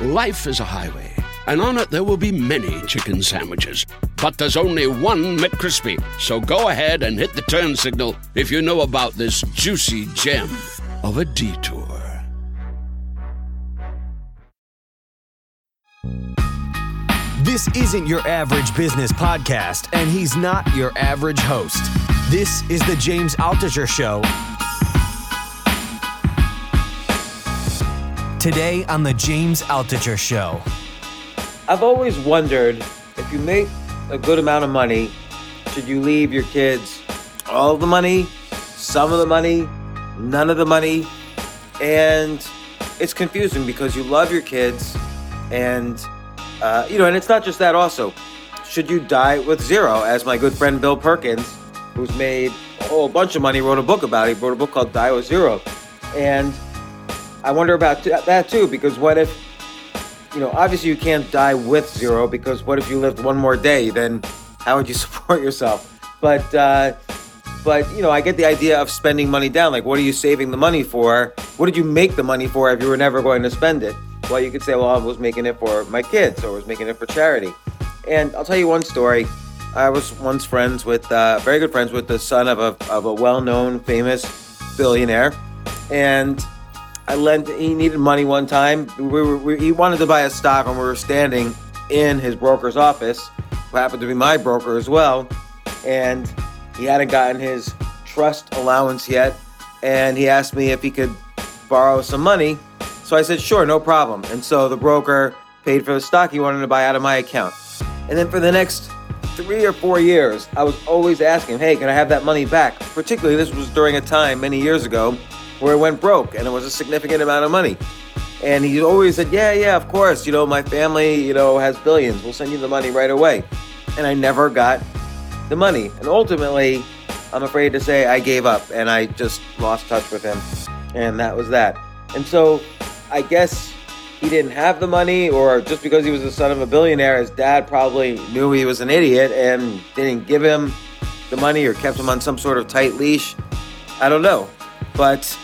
Life is a highway, and on it there will be many chicken sandwiches. But there's only one McCrispy. So go ahead and hit the turn signal if you know about this juicy gem of a detour. This isn't your average business podcast, and he's not your average host. This is the James Altucher Show. Today on the James Altucher Show. I've always wondered if you make a good amount of money, should you leave your kids all the money, some of the money, none of the money? And it's confusing because you love your kids and uh, you know, and it's not just that. Also, should you die with zero? As my good friend Bill Perkins, who's made a whole bunch of money, wrote a book about. It. He wrote a book called Die with Zero, and I wonder about that too. Because what if, you know, obviously you can't die with zero. Because what if you lived one more day? Then how would you support yourself? But uh, but you know, I get the idea of spending money down. Like, what are you saving the money for? What did you make the money for if you were never going to spend it? Well, you could say, well, I was making it for my kids or I was making it for charity. And I'll tell you one story. I was once friends with, uh, very good friends with the son of a, of a well known, famous billionaire. And I lent, he needed money one time. We were, we, he wanted to buy a stock and we were standing in his broker's office, who happened to be my broker as well. And he hadn't gotten his trust allowance yet. And he asked me if he could borrow some money so I said, sure, no problem. And so the broker paid for the stock he wanted to buy out of my account. And then for the next three or four years, I was always asking, hey, can I have that money back? Particularly, this was during a time many years ago where it went broke and it was a significant amount of money. And he always said, yeah, yeah, of course. You know, my family, you know, has billions. We'll send you the money right away. And I never got the money. And ultimately, I'm afraid to say I gave up and I just lost touch with him. And that was that. And so I guess he didn't have the money, or just because he was the son of a billionaire, his dad probably knew he was an idiot and didn't give him the money or kept him on some sort of tight leash. I don't know. But,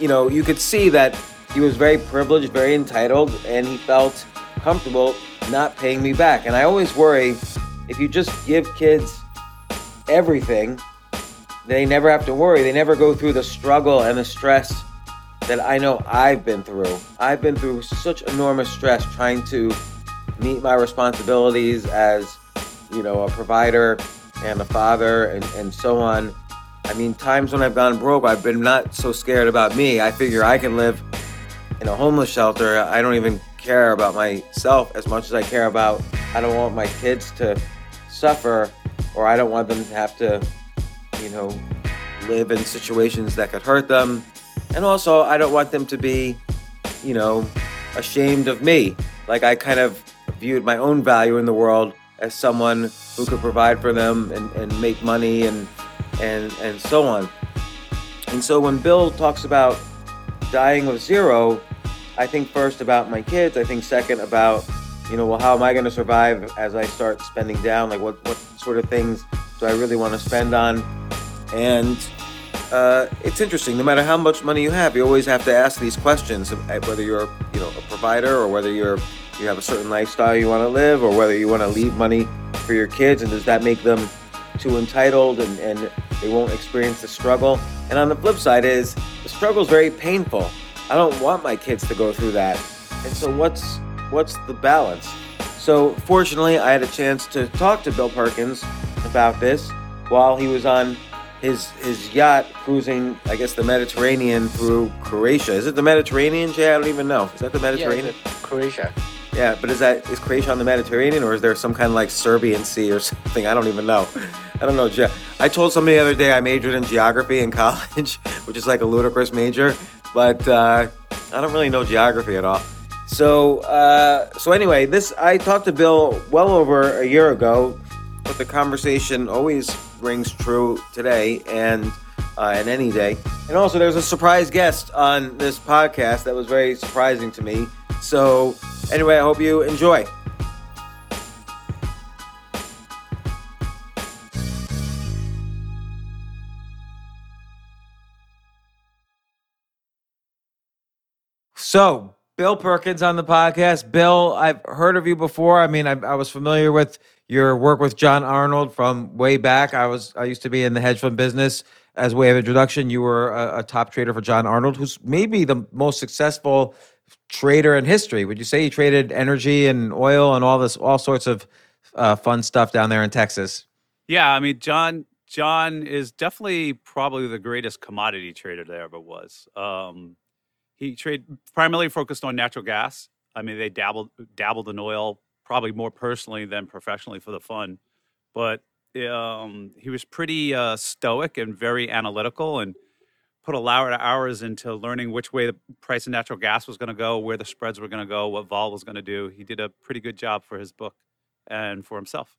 you know, you could see that he was very privileged, very entitled, and he felt comfortable not paying me back. And I always worry if you just give kids everything, they never have to worry. They never go through the struggle and the stress that I know I've been through. I've been through such enormous stress trying to meet my responsibilities as, you know, a provider and a father and, and so on. I mean, times when I've gone broke, I've been not so scared about me. I figure I can live in a homeless shelter. I don't even care about myself as much as I care about I don't want my kids to suffer or I don't want them to have to, you know, live in situations that could hurt them. And also, I don't want them to be, you know, ashamed of me. Like I kind of viewed my own value in the world as someone who could provide for them and, and make money and and and so on. And so when Bill talks about dying of zero, I think first about my kids. I think second about, you know, well, how am I going to survive as I start spending down? Like, what what sort of things do I really want to spend on? And uh, it's interesting. No matter how much money you have, you always have to ask these questions: whether you're, you know, a provider, or whether you're you have a certain lifestyle you want to live, or whether you want to leave money for your kids, and does that make them too entitled and, and they won't experience the struggle? And on the flip side is the struggle is very painful. I don't want my kids to go through that. And so what's what's the balance? So fortunately, I had a chance to talk to Bill Perkins about this while he was on his his yacht cruising, I guess, the Mediterranean through Croatia. Is it the Mediterranean, Jay? I don't even know. Is that the Mediterranean? Yeah, Croatia. Yeah, but is that is Croatia on the Mediterranean or is there some kind of like Serbian Sea or something? I don't even know. I don't know. I told somebody the other day I majored in geography in college, which is like a ludicrous major, but uh, I don't really know geography at all. So, uh, so anyway, this I talked to Bill well over a year ago, but the conversation always rings true today and uh, and any day. And also, there's a surprise guest on this podcast that was very surprising to me. So, anyway, I hope you enjoy. So, Bill Perkins on the podcast. Bill, I've heard of you before. I mean, I, I, was familiar with your work with John Arnold from way back. I was I used to be in the hedge fund business. As way of introduction, you were a, a top trader for John Arnold, who's maybe the most successful trader in history. Would you say he traded energy and oil and all this, all sorts of uh, fun stuff down there in Texas? Yeah, I mean, John John is definitely probably the greatest commodity trader there ever was. Um, he trade primarily focused on natural gas. I mean, they dabbled dabbled in oil probably more personally than professionally for the fun, but um, he was pretty uh, stoic and very analytical and put a lot of hours into learning which way the price of natural gas was going to go, where the spreads were going to go, what vol was going to do. He did a pretty good job for his book and for himself.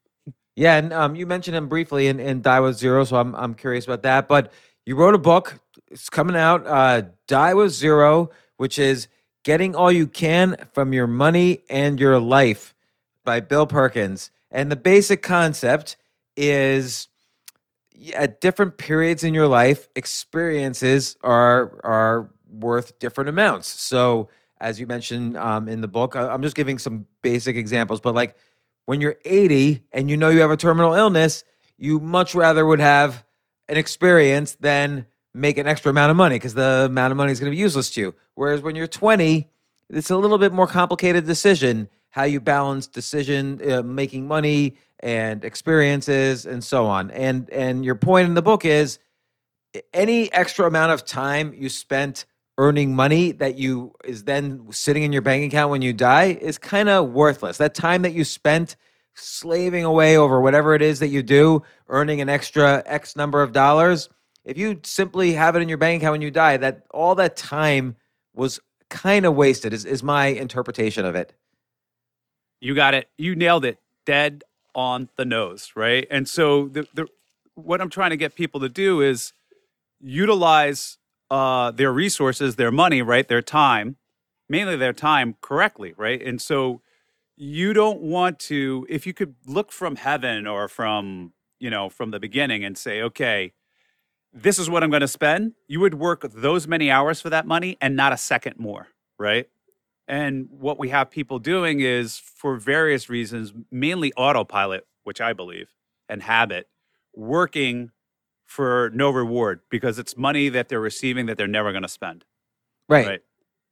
Yeah, and um, you mentioned him briefly in, in Die with Zero, so I'm I'm curious about that. But you wrote a book. It's coming out. Uh, Die with Zero, which is getting all you can from your money and your life by Bill Perkins. And the basic concept is at different periods in your life, experiences are are worth different amounts. So, as you mentioned um, in the book, I'm just giving some basic examples. But like when you're 80 and you know you have a terminal illness, you much rather would have an experience than make an extra amount of money because the amount of money is going to be useless to you. Whereas when you're 20, it's a little bit more complicated decision how you balance decision uh, making money and experiences and so on. And and your point in the book is any extra amount of time you spent earning money that you is then sitting in your bank account when you die is kind of worthless. That time that you spent slaving away over whatever it is that you do, earning an extra X number of dollars, if you simply have it in your bank account when you die, that all that time was kind of wasted, is, is my interpretation of it. You got it. You nailed it. Dead on the nose, right? And so the, the what I'm trying to get people to do is utilize uh, their resources, their money, right, their time, mainly their time correctly, right? And so you don't want to if you could look from heaven or from you know from the beginning and say okay this is what i'm going to spend you would work those many hours for that money and not a second more right and what we have people doing is, for various reasons, mainly autopilot, which I believe, and habit, working for no reward because it's money that they're receiving that they're never going to spend. Right. Right.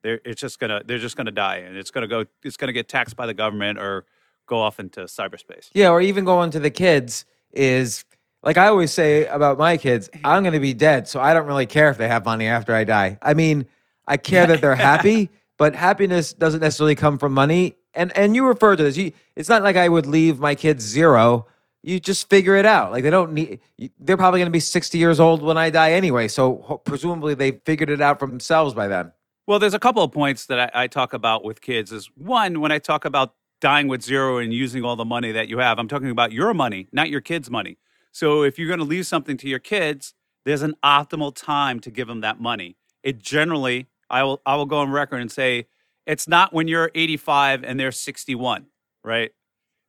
They're, it's just gonna they're just gonna die and it's gonna go it's gonna get taxed by the government or go off into cyberspace. Yeah, or even going to the kids is like I always say about my kids, I'm gonna be dead, so I don't really care if they have money after I die. I mean, I care that they're happy, but happiness doesn't necessarily come from money. And and you refer to this. You, it's not like I would leave my kids zero. You just figure it out. Like they don't need. They're probably going to be sixty years old when I die anyway. So presumably they figured it out for themselves by then. Well, there's a couple of points that I, I talk about with kids. Is one when I talk about dying with zero and using all the money that you have. I'm talking about your money, not your kids' money. So if you're going to leave something to your kids, there's an optimal time to give them that money. It generally I will I will go on record and say it's not when you're 85 and they're 61, right?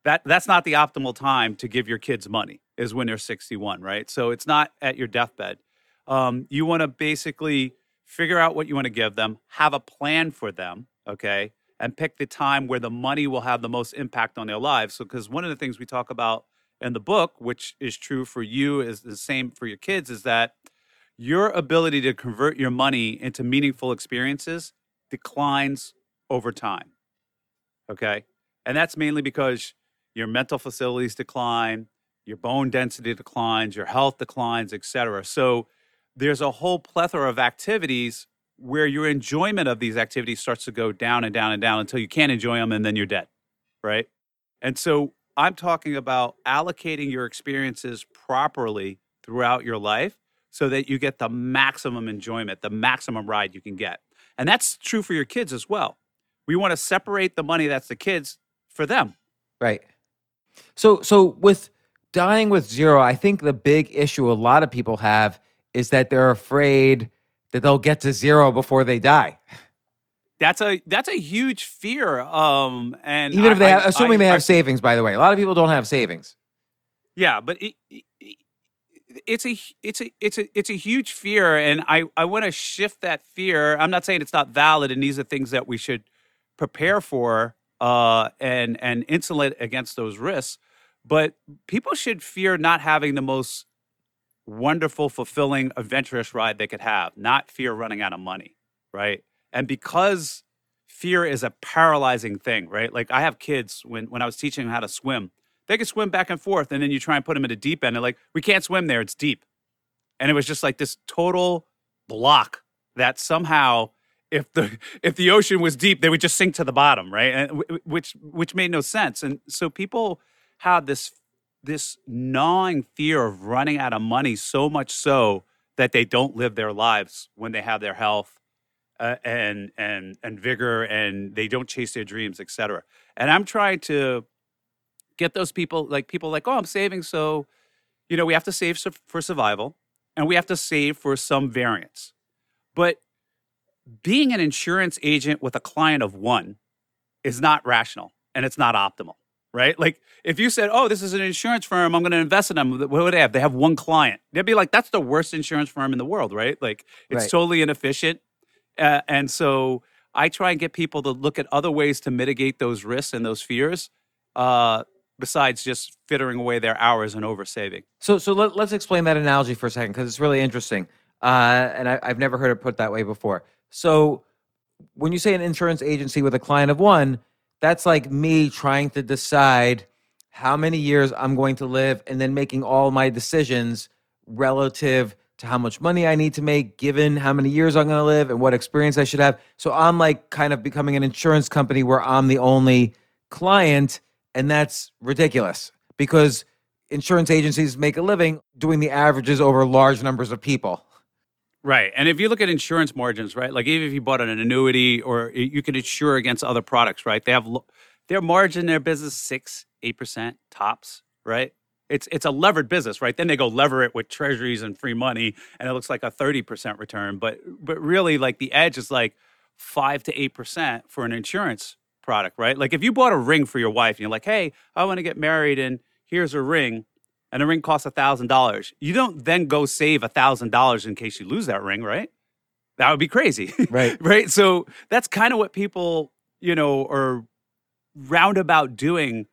That that's not the optimal time to give your kids money is when they're 61, right? So it's not at your deathbed. Um, you want to basically figure out what you want to give them, have a plan for them, okay, and pick the time where the money will have the most impact on their lives. So because one of the things we talk about in the book, which is true for you, is the same for your kids, is that your ability to convert your money into meaningful experiences declines over time. Okay. And that's mainly because your mental facilities decline, your bone density declines, your health declines, et cetera. So there's a whole plethora of activities where your enjoyment of these activities starts to go down and down and down until you can't enjoy them and then you're dead. Right. And so I'm talking about allocating your experiences properly throughout your life so that you get the maximum enjoyment, the maximum ride you can get. And that's true for your kids as well. We want to separate the money that's the kids for them. Right. So so with dying with zero, I think the big issue a lot of people have is that they're afraid that they'll get to zero before they die. That's a that's a huge fear. Um, and Even if they I- have, assuming I- they I- have savings, by the way. A lot of people don't have savings. Yeah, but it- it's a it's a it's a it's a huge fear, and I I want to shift that fear. I'm not saying it's not valid, and these are things that we should prepare for uh, and and insulate against those risks. But people should fear not having the most wonderful, fulfilling, adventurous ride they could have, not fear running out of money, right? And because fear is a paralyzing thing, right? Like I have kids when when I was teaching them how to swim, they could swim back and forth, and then you try and put them in a deep end, and like we can't swim there; it's deep, and it was just like this total block that somehow. If the if the ocean was deep, they would just sink to the bottom, right? And wh- wh- which which made no sense. And so people had this this gnawing fear of running out of money so much so that they don't live their lives when they have their health uh, and and and vigor and they don't chase their dreams etc and i'm trying to get those people like people like oh i'm saving so you know we have to save for survival and we have to save for some variance. But being an insurance agent with a client of one is not rational and it's not optimal right? Like if you said oh this is an insurance firm i'm going to invest in them what would they have? They have one client. They'd be like that's the worst insurance firm in the world right? Like it's Right. totally inefficient uh, and so I try and get people to look at other ways to mitigate those risks and those fears, uh, besides just fittering away their hours and oversaving. So so let, let's explain that analogy for a second because it's really interesting. Uh, and I, I've never heard it put that way before. So when you say an insurance agency with a client of one, that's like me trying to decide how many years I'm going to live and then making all my decisions relative to how much money I need to make, given how many years I'm going to live and what experience I should have. So I'm like kind of becoming an insurance company where I'm the only client. And that's ridiculous because insurance agencies make a living doing the averages over large numbers of people. Right. And if you look at insurance margins, right, like even if you bought an annuity or you can insure against other products, right, they have their margin, their business six, eight percent tops, right? It's it's a levered business, right? Then they go lever it with treasuries and free money, and it looks like a thirty percent return. But but really, like the edge is like five to eight percent for an insurance product, right? Like if you bought a ring for your wife and you're like, hey, I want to get married, and here's a ring, and the ring costs a thousand dollars. You don't then go save a thousand dollars in case you lose that ring, right? That would be crazy, Right. right? So that's kind of what people, you know, are roundabout doing.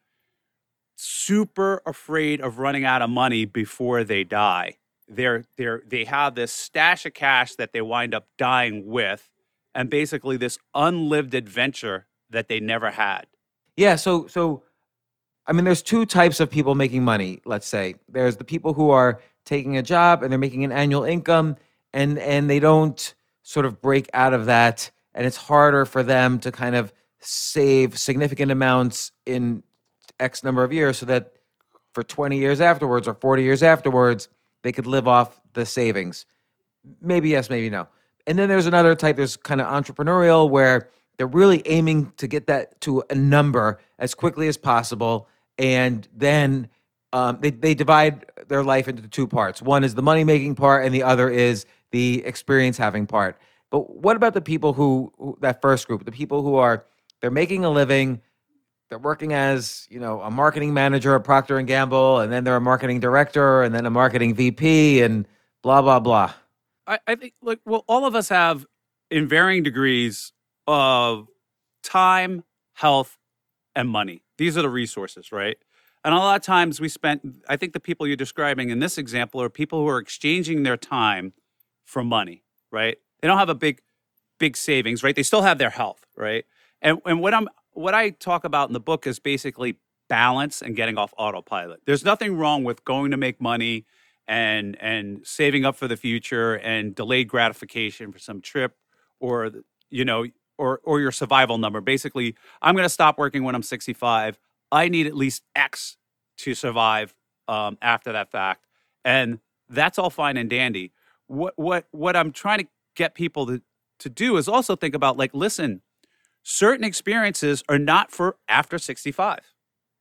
Super afraid of running out of money before they die. They're they're they have this stash of cash that they wind up dying with, and basically this unlived adventure that they never had. Yeah, so so I mean there's two types of people making money, let's say. There's the people who are taking a job and they're making an annual income and and they don't sort of break out of that and it's harder for them to kind of save significant amounts in x number of years so that for 20 years afterwards or 40 years afterwards they could live off the savings. Maybe yes, maybe no. And then there's another type, there's kind of entrepreneurial where they're really aiming to get that to a number as quickly as possible. And then um, they, they divide their life into two parts. One is the money making part, and the other is the experience having part. But what about the people who, who that first group, the people who are they're making a living, they're working as you know a marketing manager at Procter and Gamble, and then they're a marketing director, and then a marketing VP, and blah blah blah. I, I think like well all of us have in varying degrees of time health and money. These are the resources right? And a lot of times we spent i think the people you're describing in this example are people who are exchanging their time for money right? They don't have a big big savings right? They still have their health right? And and what i'm what i talk about in the book is basically balance and getting off autopilot. There's nothing wrong with going to make money and and saving up for the future and delayed gratification for some trip or you know or or your survival number basically i'm going to stop working when i'm 65 i need at least x to survive um, after that fact and that's all fine and dandy what what what i'm trying to get people to to do is also think about like listen certain experiences are not for after 65,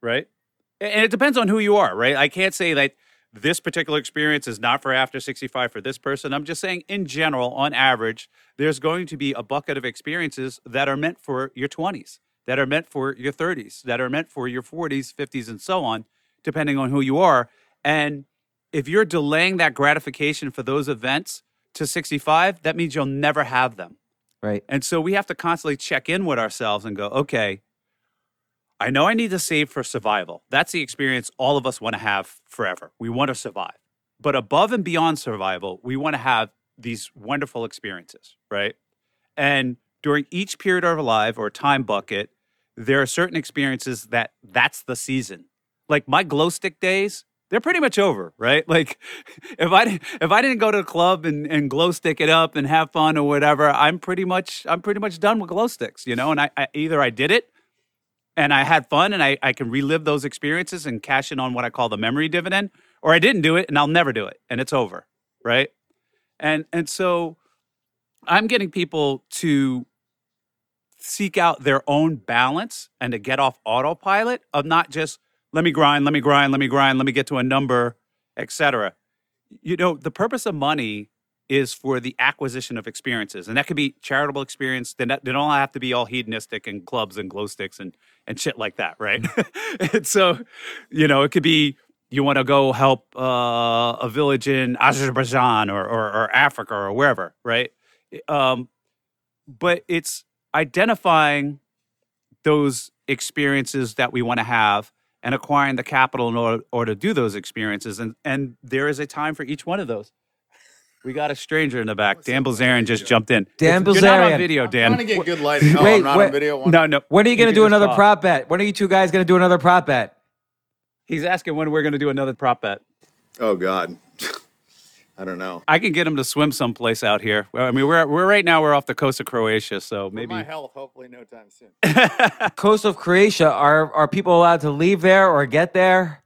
right? And it depends on who you are, right? I can't say that this particular experience is not for after 65 for this person. I'm just saying, in general, on average, there's going to be a bucket of experiences that are meant for your 20s, that are meant for your 30s, that are meant for your 40s, 50s, and so on, depending on who you are. And if you're delaying that gratification for those events to 65, that means you'll never have them. Right. And so we have to constantly check in with ourselves and go, okay, I know I need to save for survival. That's the experience all of us want to have forever. We want to survive. But above and beyond survival, we want to have these wonderful experiences, right? And during each period of our life or time bucket, there are certain experiences that that's the season. Like my glow stick days, they're pretty much over, right? Like if I if I didn't go to the club and, and glow stick it up and have fun or whatever, I'm pretty much I'm pretty much done with glow sticks, you know. And I, I either I did it and I had fun and I, I can relive those experiences and cash in on what I call the memory dividend, or I didn't do it and I'll never do it and it's over, right? And and so I'm getting people to seek out their own balance and to get off autopilot of not just let me grind, let me grind, let me grind, let me get to a number, etc. You know, the purpose of money is for the acquisition of experiences, and that could be charitable experience. They don't they don't have to be all hedonistic and clubs and glow sticks and and shit like that, right? and so, you know, it could be you want to go help uh, a village in Azerbaijan or, or or Africa or wherever, right? Um, but it's identifying those experiences that we want to have and acquiring the capital in order, order to do those experiences. And and there is a time for each one of those. We got a stranger in the back. Dan Bilzerian just jumped in. Dan Bilzerian. You're not on Bilzerian. video, I'm trying to get good lighting. Oh, Wait, I'm not wait. on video. One. No, no. When are you going to can do just another talk. prop bet? When are you two guys going to do another prop bet? He's asking when we're going to do another prop bet. Oh God. I don't know. I can get him to swim someplace out here. Well, I mean, we're we're right now we're off the coast of Croatia, so For maybe my health, hopefully, no time soon. Coast of Croatia. Are are people allowed to leave there or get there?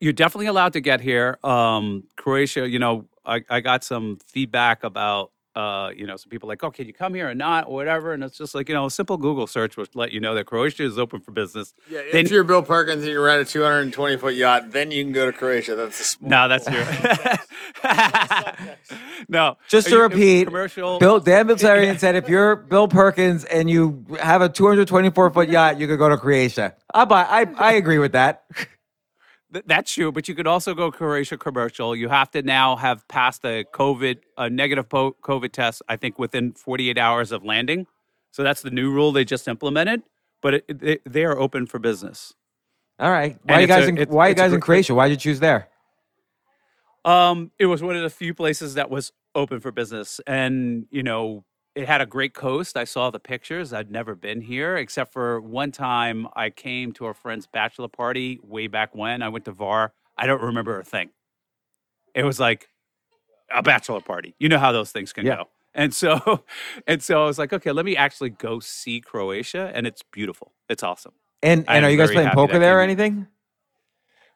you're definitely allowed to get here. Um, Croatia, you know, I, I got some feedback about, uh, you know, some people like, oh, can you come here or not, or whatever. And it's just like, you know, a simple Google search will let you know that Croatia is open for business. Yeah, Then- if you're Bill Perkins and you rent a 220 foot yacht, then you can go to Croatia. That's a small. No, that's your. no, Just to you- repeat, commercial. Bill Dan Bilzerian said if you're Bill Perkins and you have a 224 foot yacht, you could go to Croatia. I buy. I I agree with that. Th- That's true, but you could also go Croatia commercial. You have to now have passed a COVID, a negative po- COVID test, I think within 48 hours of landing. So that's the new rule they just implemented. But it, they, they are open for business. All right. Why And you it's a- guys in Why you guys in Croatia? Why did you choose there? Um, it was one of the few places that was open for business, and you know, it had a great coast. I saw the pictures. I'd never been here, except for one time I came to a friend's bachelor party way back when. I went to Hvar. I don't remember a thing. It was like a bachelor party. You know how those things can Yeah. go. And so, and so I was like, okay, let me actually go see Croatia, and it's beautiful. It's awesome. And and are you guys playing poker there or anything?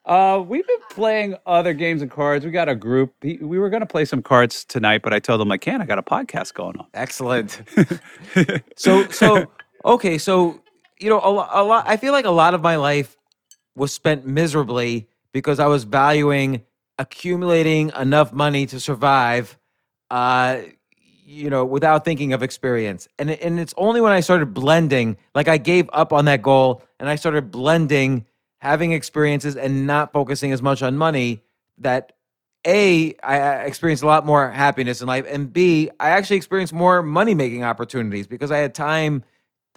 Uh, we've been playing other games and cards. We got a group. He- We were going to play some cards tonight, but I told them I can't. I got a podcast going on. Excellent. so so okay, so you know a, a lot. I feel like a lot of my life was spent miserably because I was valuing accumulating enough money to survive. Uh, you know, without thinking of experience, and and it's only when I started blending, like I gave up on that goal, and I started blending, having experiences, and not focusing as much on money that a i experienced a lot more happiness in life, and B I actually experienced more money making opportunities because I had time.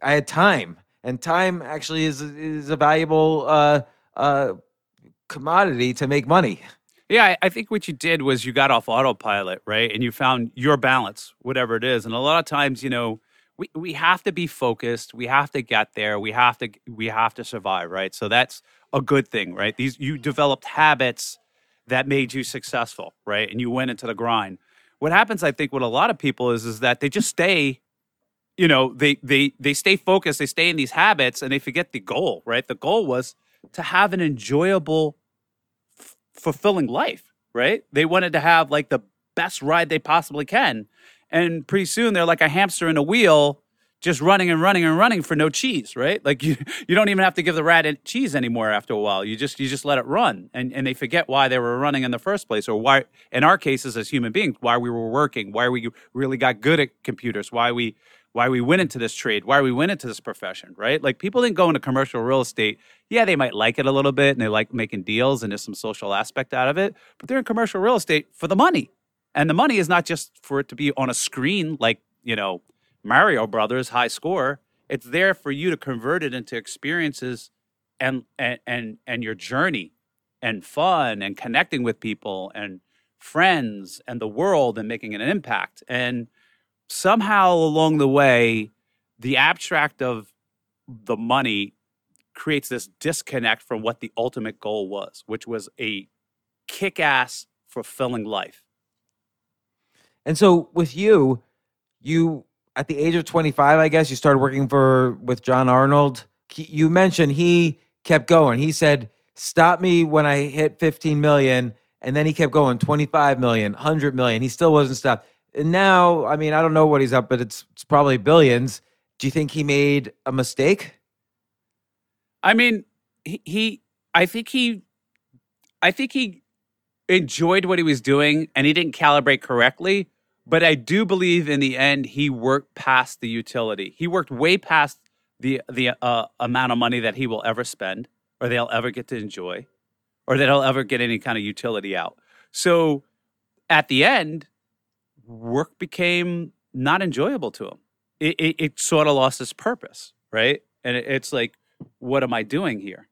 I had time, and time actually is is a valuable uh, uh, commodity to make money. Yeah, I, I think what you did was you got off autopilot, right? And you found your balance, whatever it is. And a lot of times, you know, we, we have to be focused. We have to get there. We have to we have to survive, right? So that's a good thing, right? These you developed habits that made you successful, right? And you went into the grind. What happens, I think, with a lot of people is is that they just stay, you know, they they they stay focused, they stay in these habits, and they forget the goal, right? The goal was to have an enjoyable fulfilling life, right? They wanted to have like the best ride they possibly can. And pretty soon they're like a hamster in a wheel just running and running and running for no cheese, right? Like you, you don't even have to give the rat cheese anymore after a while. You just you just let it run, and and they forget why they were running in the first place, or why, in our cases as human beings, why we were working, why we really got good at computers, why we why we went into this trade, why we went into this profession, right? Like people didn't go into commercial real estate. Yeah, they might like it a little bit, and they like making deals, and there's some social aspect out of it, but they're in commercial real estate for the money, and the money is not just for it to be on a screen, like you know Mario Brothers high score. It's there for you to convert it into experiences and and and, and your journey and fun and connecting with people and friends and the world and making an impact. And somehow along the way, the abstract of the money creates this disconnect from what the ultimate goal was, which was a kick ass, fulfilling life. And so with you, you at the age of 25, I guess you started working for with John Arnold. He, you mentioned he kept going. He said, "Stop me when I hit 15 million," and then he kept going, 25 million, 100 million. He still wasn't stopped. And now, I mean, I don't know what he's up, but it's it's probably billions. Do you think he made a mistake? I mean, he, he I think he I think he enjoyed what he was doing and he didn't calibrate correctly but I do believe in the end he worked past the utility. He worked way past the the uh, amount of money that he will ever spend, or they'll ever get to enjoy, or that he'll ever get any kind of utility out. So at the end, work became not enjoyable to him. It, it, it sort of lost its purpose, right? And it, it's like, what am I doing here?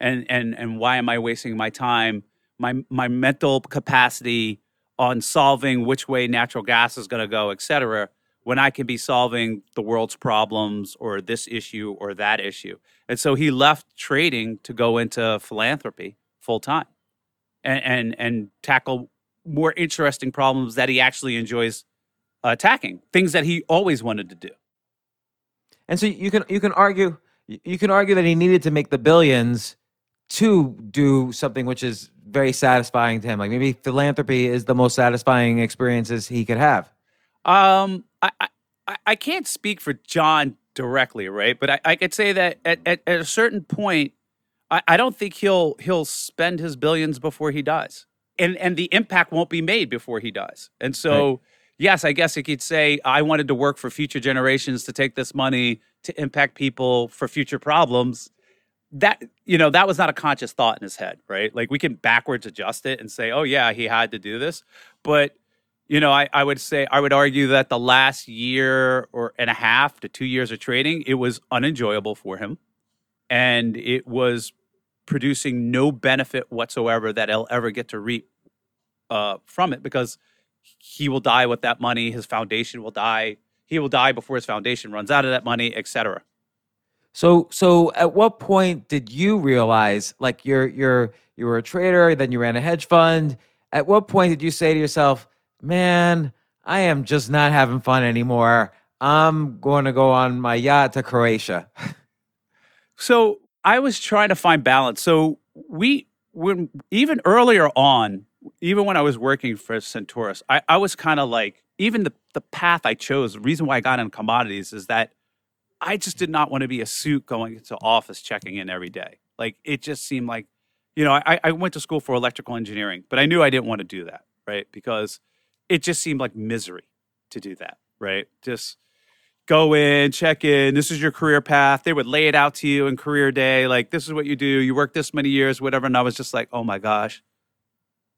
And and and why am I wasting my time, my my mental capacity? on solving which way natural gas is going to go, et cetera, when I can be solving the world's problems or this issue or that issue. And so he left trading to go into philanthropy full time and, and, and tackle more interesting problems that he actually enjoys attacking, things that he always wanted to do. And so you can you can argue you can argue that he needed to make the billions to do something which is very satisfying to him. Like maybe philanthropy is the most satisfying experiences he could have. Um, I I, I can't speak for John directly, right? But I, I could say that at, at, at a certain point, I, I don't think he'll he'll spend his billions before he dies, and and the impact won't be made before he dies. And so, right. yes, I guess you could say I wanted to work for future generations to take this money to impact people for future problems that you know that was not a conscious thought in his head right? Like we can backwards adjust it and say oh yeah he had to do this. But you know I, I would say i would argue that the last year or and a half to two years of trading it was unenjoyable for him. And it was producing no benefit whatsoever that he'll ever get to reap uh, from it because he will die with that money. His foundation will die. He will die before his foundation runs out of that money etc so so at what point did you realize like you're you're you were a trader, then you ran a hedge fund. At what point did you say to yourself, "Man, I am just not having fun anymore. I'm going to go on my yacht to Croatia." so I was trying to find balance. So we when even earlier on, even when I was working for Centaurus, I, I was kind of like even the the path I chose, the reason why I got in commodities is that I just did not want to be a suit going to office checking in every day. Like it just seemed like, you know, I, I went to school for electrical engineering, but I knew I didn't want to do that, right? Because it just seemed like misery to do that, right? Just go in, check in. This is your career path. They would lay it out to you in career day. Like, this is what you do. You work this many years, whatever. And I was just like, oh my gosh,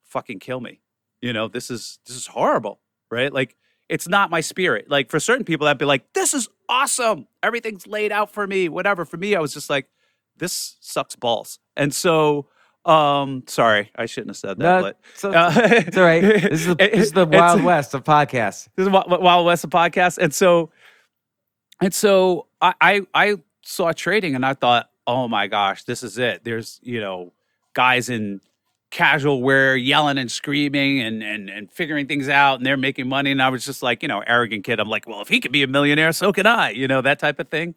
fucking kill me. You know, this is this is horrible, right? Like it's not my spirit. Like for certain people, that'd be like, this is awesome. Everything's laid out for me, whatever. For me, I was just like, this sucks balls. And so, um, sorry, I shouldn't have said that. No, but so, uh, it's all right. This is the, this is the Wild West of podcasts. This is Wild West of podcasts. And so, and so I, I, I saw trading and I thought, oh my gosh, this is it. There's, you know, guys in casual wear yelling and screaming and, and and figuring things out and they're making money. And i was just like you know arrogant kid. I'm like well if he could be a millionaire so can i you know that type of thing.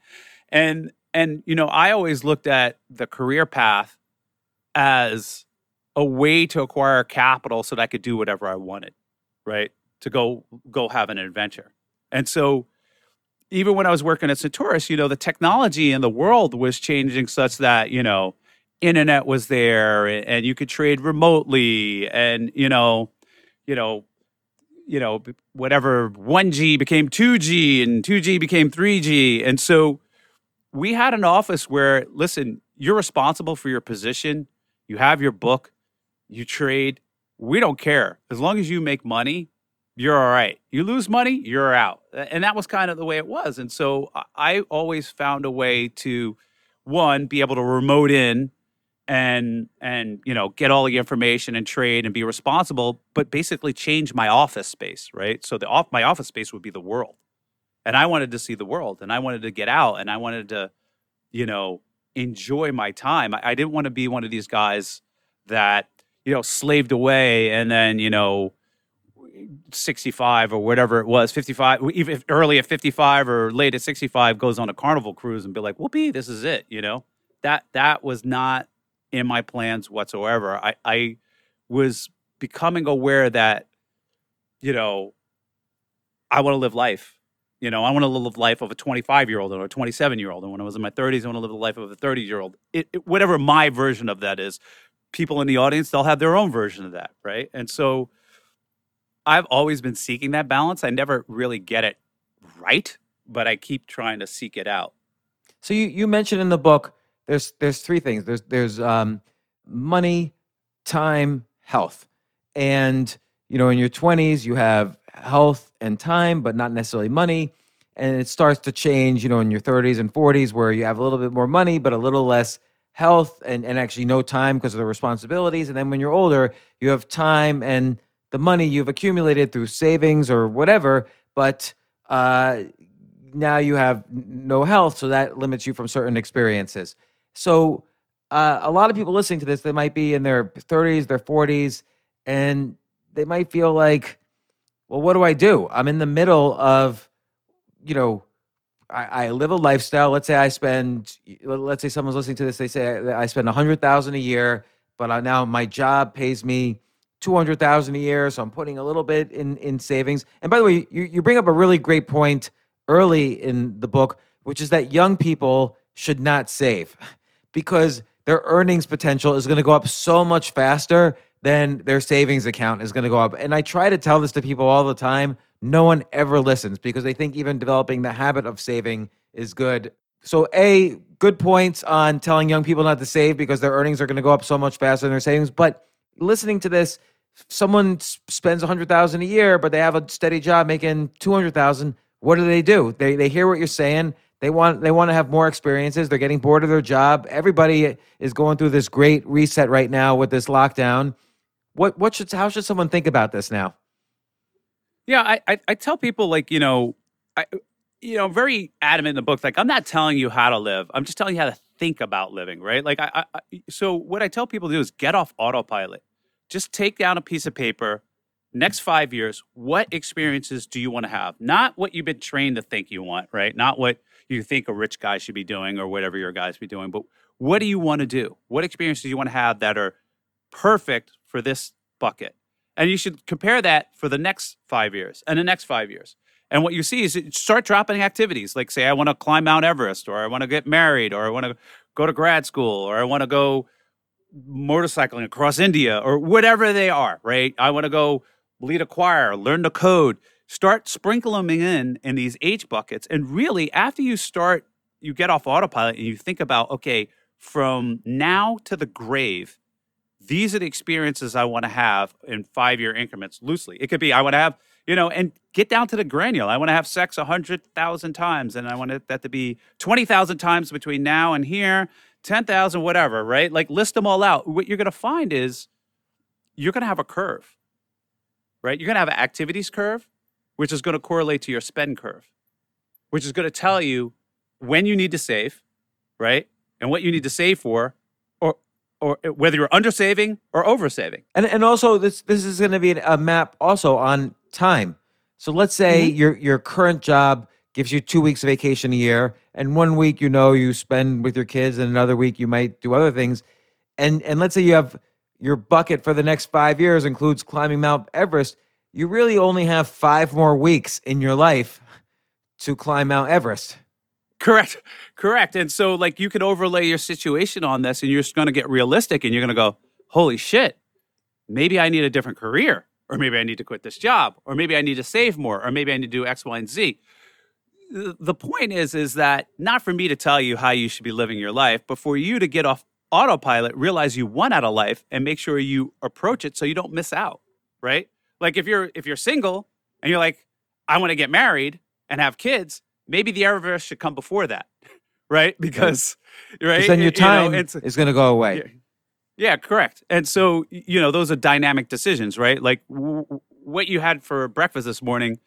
And and you know i always looked at the career path as a way to acquire capital so that i could do whatever i wanted right? To go go have an adventure. And so even when I was working at Centaurus, you know, the technology in the world was changing such that, you know, internet was there and, you could trade remotely and, you know, you know, you know, whatever 1G became 2G and 2G became 3G. And so we had an office where, listen, you're responsible for your position. You have your book, you trade. We don't care. As long as you make money, you're all right. You lose money, you're out. And that was kind of the way it was. And so I always found a way to one be able to remote in and and you know get all the information and trade and be responsible but basically change my office space right? So the off my office space would be the world. And i wanted to see the world and i wanted to get out and i wanted to you know enjoy my time. I, I didn't want to be one of these guys that you know slaved away and then you know 65 or whatever it was 55 even early at 55 or late at 65 goes on a carnival cruise and be like whoopee this is it you know? That that was not in my plans whatsoever. I, I was becoming aware that, you know, I want to live life. You know, I want to live the life of a 25 year old or a 27 year old. And when I was in my 30s, I want to live the life of a 30 year old. It, it, whatever my version of that is, people in the audience, they'll have their own version of that. Right. And so I've always been seeking that balance. I never really get it right, but I keep trying to seek it out. So you, you mentioned in the book there's there's three things. There's there's um, money, time, health, and you know in your 20s you have health and time, but not necessarily money. And it starts to change, you know, in your 30s and 40s where you have a little bit more money, but a little less health and, and actually no time because of the responsibilities. And then when you're older, you have time and the money you've accumulated through savings or whatever, but uh, now you have no health, so that limits you from certain experiences. So uh, a lot of people listening to this, they might be in their 30s, their 40s, and they might feel like, well, what do I do? I'm in the middle of, you know, I, I live a lifestyle. Let's say I spend, let's say someone's listening to this, they say I spend a hundred thousand a year, but I, now my job pays me two hundred thousand a year, so I'm putting a little bit in in savings. And by the way, you you bring up a really great point early in the book, which is that young people should not save because their earnings potential is going to go up so much faster than their savings account is going to go up. And I try to tell this to people all the time. No one ever listens because they think even developing the habit of saving is good. So, A, good points on telling young people not to save because their earnings are going to go up so much faster than their savings. But listening to this, someone spends 100,000 a year but they have a steady job making 200,000, what do they do? They they hear what you're saying they want they want to have more experiences. They're getting bored of their job. Everybody is going through this great reset right now with this lockdown. What what should how should someone think about this now? Yeah, I I, I tell people like you know I you know very adamant in the book like I'm not telling you how to live. I'm just telling you how to think about living. Right? Like I, I so what I tell people to do is get off autopilot. Just take down a piece of paper. Next five years, what experiences do you want to have? Not what you've been trained to think you want, right? Not what you think a rich guy should be doing or whatever your guys be doing. But what do you want to do? What experiences do you want to have that are perfect for this bucket? And you should compare that for the next five years and the next five years. And what you see is you start dropping activities like, say, I want to climb Mount Everest, or I want to get married, or I want to go to grad school, or I want to go motorcycling across India, or whatever they are, right? I want to go lead a choir, learn the code start sprinkling them in in these H buckets. And really, after you start, you get off autopilot and you think about, okay, from now to the grave, these are the experiences I want to have in five year increments loosely. It could be I want to have, you know, and get down to the granule. I want to have sex 100,000 times and I want that to be 20,000 times between now and here, 10,000, whatever, right? Like list them all out. What you're going to find is you're going to have a curve, right? You're going to have an activities curve which is going to correlate to your spend curve, which is going to tell you when you need to save, right? And what you need to save for, or or whether you're under saving or over saving. And and also this this is going to be a map also on time. So let's say mm-hmm. your your current job gives you two weeks of vacation a year, and one week you know you spend with your kids, and another week you might do other things. And and let's say you have your bucket for the next five years includes climbing Mount Everest you really only have five more weeks in your life to climb Mount Everest. Correct. Correct. And so, like, you could overlay your situation on this and you're just going to get realistic and you're going to go, holy shit, maybe I need a different career, or maybe I need to quit this job, or maybe I need to save more, or maybe I need to do X, Y, and Z. The point is, is that not for me to tell you how you should be living your life, but for you to get off autopilot, realize you want out of life, and make sure you approach it so you don't miss out. Right? Like if you're if you're single and you're like, I want to get married and have kids, maybe the Everest should come before that, right? Because right, then your you know, time is going to go away. yeah. Yeah, correct. And so, you know, those are dynamic decisions, right? Like w- w- what you had for breakfast this morning,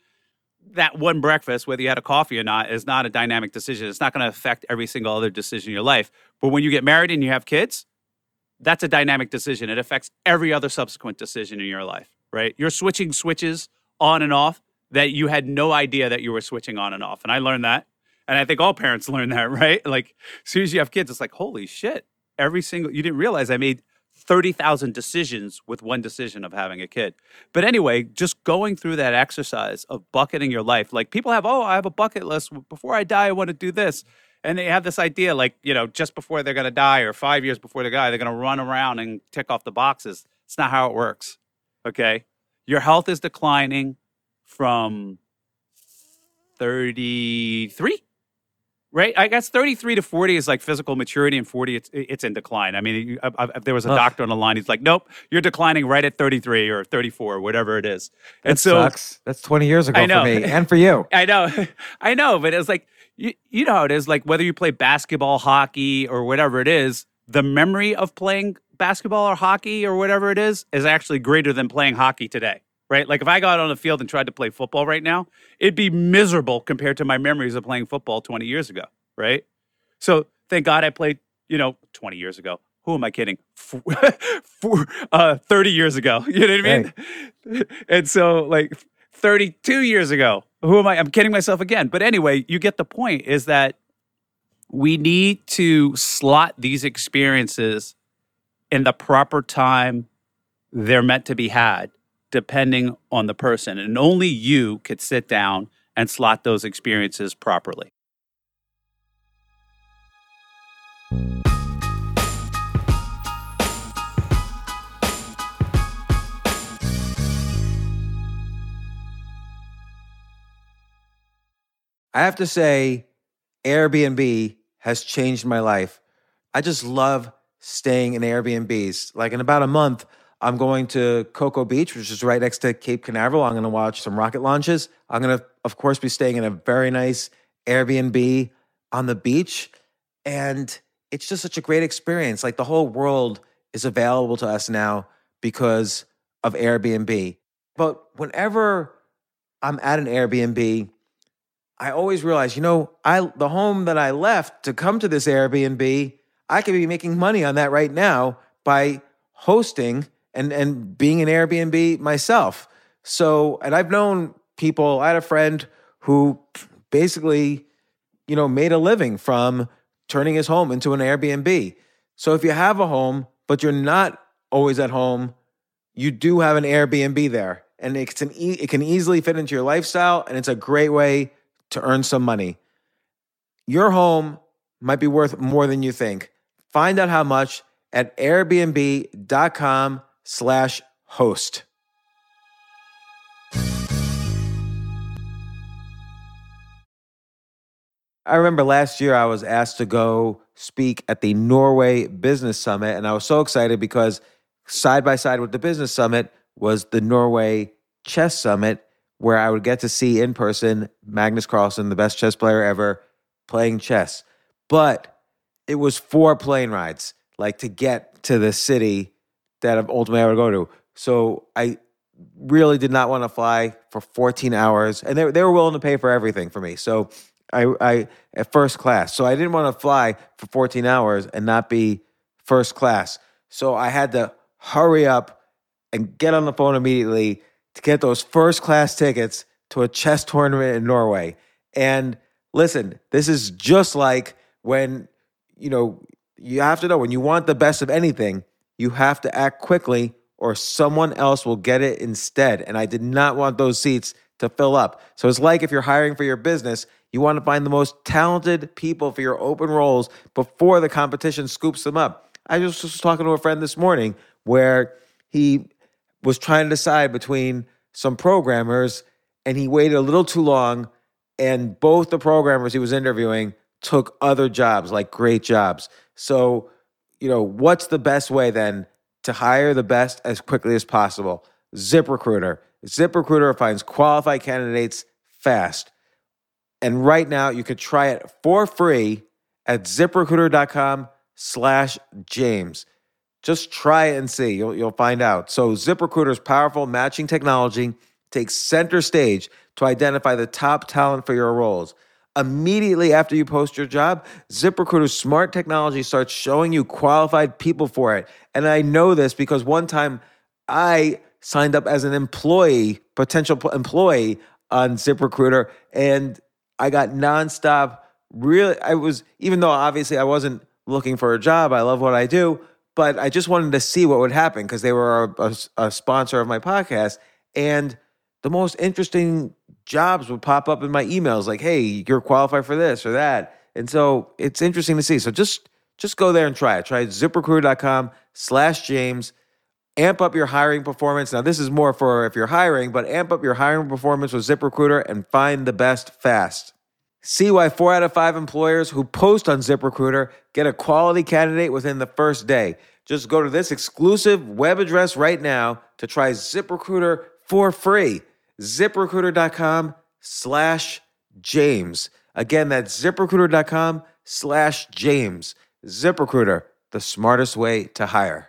that one breakfast, whether you had a coffee or not, is not a dynamic decision. It's not going to affect every single other decision in your life. But when you get married and you have kids, that's a dynamic decision. It affects every other subsequent decision in your life, right? You're switching switches on and off that you had no idea that you were switching on and off. And I learned that. And I think all parents learn that, right? Like as soon as you have kids, it's like, holy shit. Every single you didn't realize I made 30,000 decisions with one decision of having a kid. But anyway, just going through that exercise of bucketing your life. Like people have, oh, I have a bucket list. Before I die, I want to do this. And they have this idea, like, you know, just before they're going to die or five years before they die, they're going to run around and tick off the boxes. It's not how it works. Okay. Your health is declining from 33 right i guess 33 to 40 is like physical maturity and 40 it's, it's in decline i mean you- I- I- if there was a Ugh. doctor on the line he's like nope you're declining right at 33 or 34 whatever it is That and so sucks. That's 20 years ago for me and for you. I know, I know, but it's like you, you know how it is. Like whether you play basketball, hockey, or whatever it is, the memory of playing basketball or hockey or whatever it is is actually greater than playing hockey today. Right? Like if I got on the field and tried to play football right now, it'd be miserable compared to my memories of playing football 20 years ago. Right? So thank God I played, you know, 20 years ago. Who am I kidding? Uh, 30 years ago. You know what I mean? And so, like 32 years ago, who am I? I'm kidding myself again. But anyway, you get the point is that we need to slot these experiences in the proper time they're meant to be had, depending on the person. And only you could sit down and slot those experiences properly. I have to say, Airbnb has changed my life. I just love staying in Airbnbs. Like in about a month, I'm going to Cocoa Beach, which is right next to Cape Canaveral. I'm going to watch some rocket launches. I'm going to, of course, be staying in a very nice Airbnb on the beach. And it's just such a great experience. Like the whole world is available to us now because of Airbnb. But whenever I'm at an Airbnb, I always realize, you know, I the home that I left to come to this Airbnb, I could be making money on that right now by hosting and and being an Airbnb myself. So, and I've known people, I had a friend who basically, you know, made a living from turning his home into an Airbnb. So if you have a home, but you're not always at home, you do have an Airbnb there. And it's an e- it can easily fit into your lifestyle and it's a great way to earn some money. Your home might be worth more than you think. Find out how much at airbnb.com slash host. I remember last year I was asked to go speak at the Norway Business Summit, and I was so excited because side by side with the Business Summit was the Norway Chess Summit, where I would get to see in person Magnus Carlsen, the best chess player ever, playing chess. But it was four plane rides, like to get to the city that I ultimately I would go to. So I really did not want to fly for 14 hours, and they, they were willing to pay for everything for me. So I, I at first class. So I didn't want to fly for 14 hours and not be first class. So I had to hurry up and get on the phone immediately to get those first class tickets to a chess tournament in Norway. And listen, this is just like when, you know, you have to know when you want the best of anything, you have to act quickly or someone else will get it instead. And I did not want those seats to fill up. So it's like if you're hiring for your business, you want to find the most talented people for your open roles before the competition scoops them up. I just was talking to a friend this morning where he was trying to decide between some programmers and he waited a little too long and both the programmers he was interviewing took other jobs like great jobs so you know what's the best way then to hire the best as quickly as possible ziprecruiter ziprecruiter finds qualified candidates fast and right now you can try it for free at ziprecruiter.com slash james just try it and see. You'll, you'll find out. So, ZipRecruiter's powerful matching technology takes center stage to identify the top talent for your roles. Immediately after you post your job, ZipRecruiter's smart technology starts showing you qualified people for it. And I know this because one time I signed up as an employee, potential employee on ZipRecruiter, and I got nonstop. Really, I was, even though obviously I wasn't looking for a job, I love what I do but I just wanted to see what would happen because they were a, a, a, sponsor of my podcast. And the most interesting jobs would pop up in my emails like, hey, you're qualified for this or that. And so it's interesting to see. So just just go there and try it. Try ziprecruiter.com slash James. Amp up your hiring performance. Now, this is more for if you're hiring, but amp up your hiring performance with ZipRecruiter and find the best fast. See why four out of five employers who post on ZipRecruiter get a quality candidate within the first day. Just go to this exclusive web address right now to try ZipRecruiter for free. ZipRecruiter.com slash James. Again, that's ziprecruiter.com slash James. ZipRecruiter, the smartest way to hire.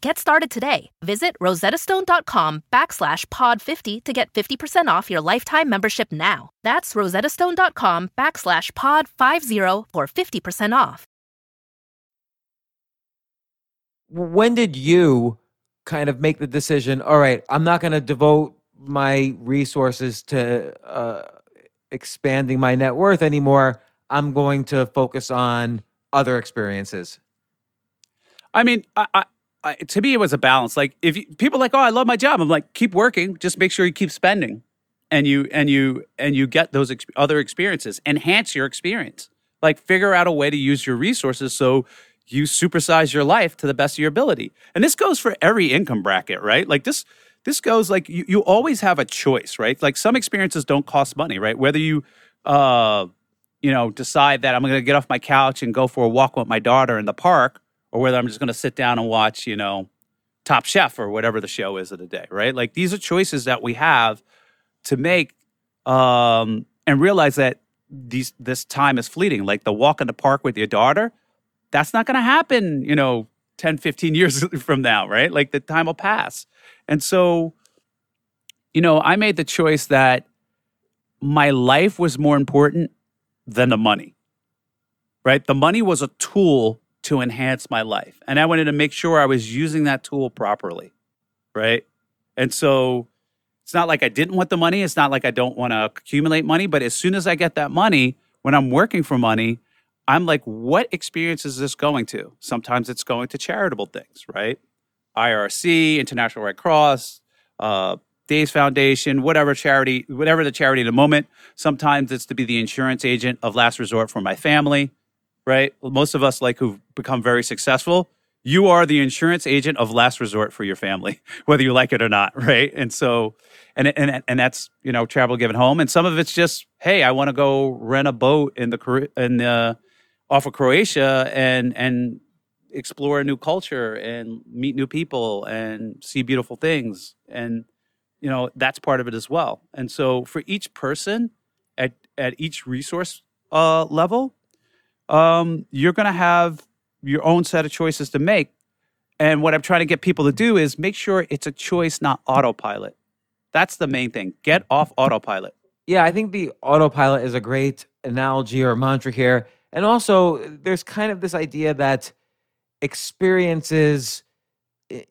Get started today. Visit rosettastone.com backslash pod50 to get 50% off your lifetime membership now. That's rosettastone.com backslash pod50 for 50% off. When did you kind of make the decision, all right, I'm not going to devote my resources to uh, expanding my net worth anymore. I'm going to focus on other experiences? I mean, I, I to me it was a balance. Like if you, people like, oh, I love my job. I'm like, keep working. Just make sure you keep spending, and you and you and you get those ex- other experiences. Enhance your experience. Like figure out a way to use your resources so you supersize your life to the best of your ability. And this goes for every income bracket, right? Like this this goes like you, you always have a choice, right? Like some experiences don't cost money, right? Whether you uh you know decide that I'm going to get off my couch and go for a walk with my daughter in the park or whether I'm just going to sit down and watch, you know, Top Chef or whatever the show is of the day, right? Like these are choices that we have to make um, and realize that these this time is fleeting. Like the walk in the park with your daughter, that's not going to happen, you know, 10, 15 years from now, right? Like the time will pass. And so, you know, I made the choice that my life was more important than the money, right? The money was a tool to enhance my life. And I wanted to make sure I was using that tool properly. Right. And so it's not like I didn't want the money. It's not like I don't want to accumulate money. But as soon as I get that money, when I'm working for money, I'm like, what experience is this going to? Sometimes it's going to charitable things, right? IRC, International Red Cross, uh, Days Foundation, whatever charity, whatever the charity in the moment. Sometimes it's to be the insurance agent of last resort for my family right? Most of us, like who've become very successful, you are the insurance agent of last resort for your family, whether you like it or not, right? And so, and and and that's you know travel given home, and some of it's just hey, I want to go rent a boat in the in the off of Croatia and and explore a new culture and meet new people and see beautiful things and you know that's part of it as well and so for each person at at each resource uh, level um, you're going to have your own set of choices to make. And what I'm trying to get people to do is make sure it's a choice, not autopilot. That's the main thing. Get off autopilot. Yeah, I think the autopilot is a great analogy or mantra here. And also, there's kind of this idea that experiences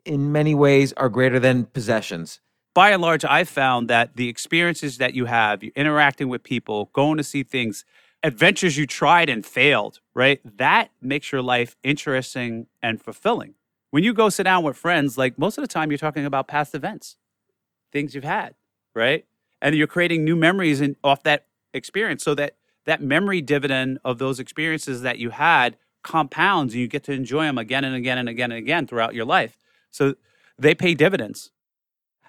in many ways are greater than possessions. by and large, I've found that the experiences that you have, you're interacting with people, going to see things, adventures you tried and failed, right? That makes your life interesting and fulfilling. When you go sit down with friends, like most of the time, you're talking about past events, things you've had, right? And you're creating new memories in, off that experience, so that that memory dividend of those experiences that you had compounds, and you get to enjoy them again and again and again and again throughout your life. So they pay dividends.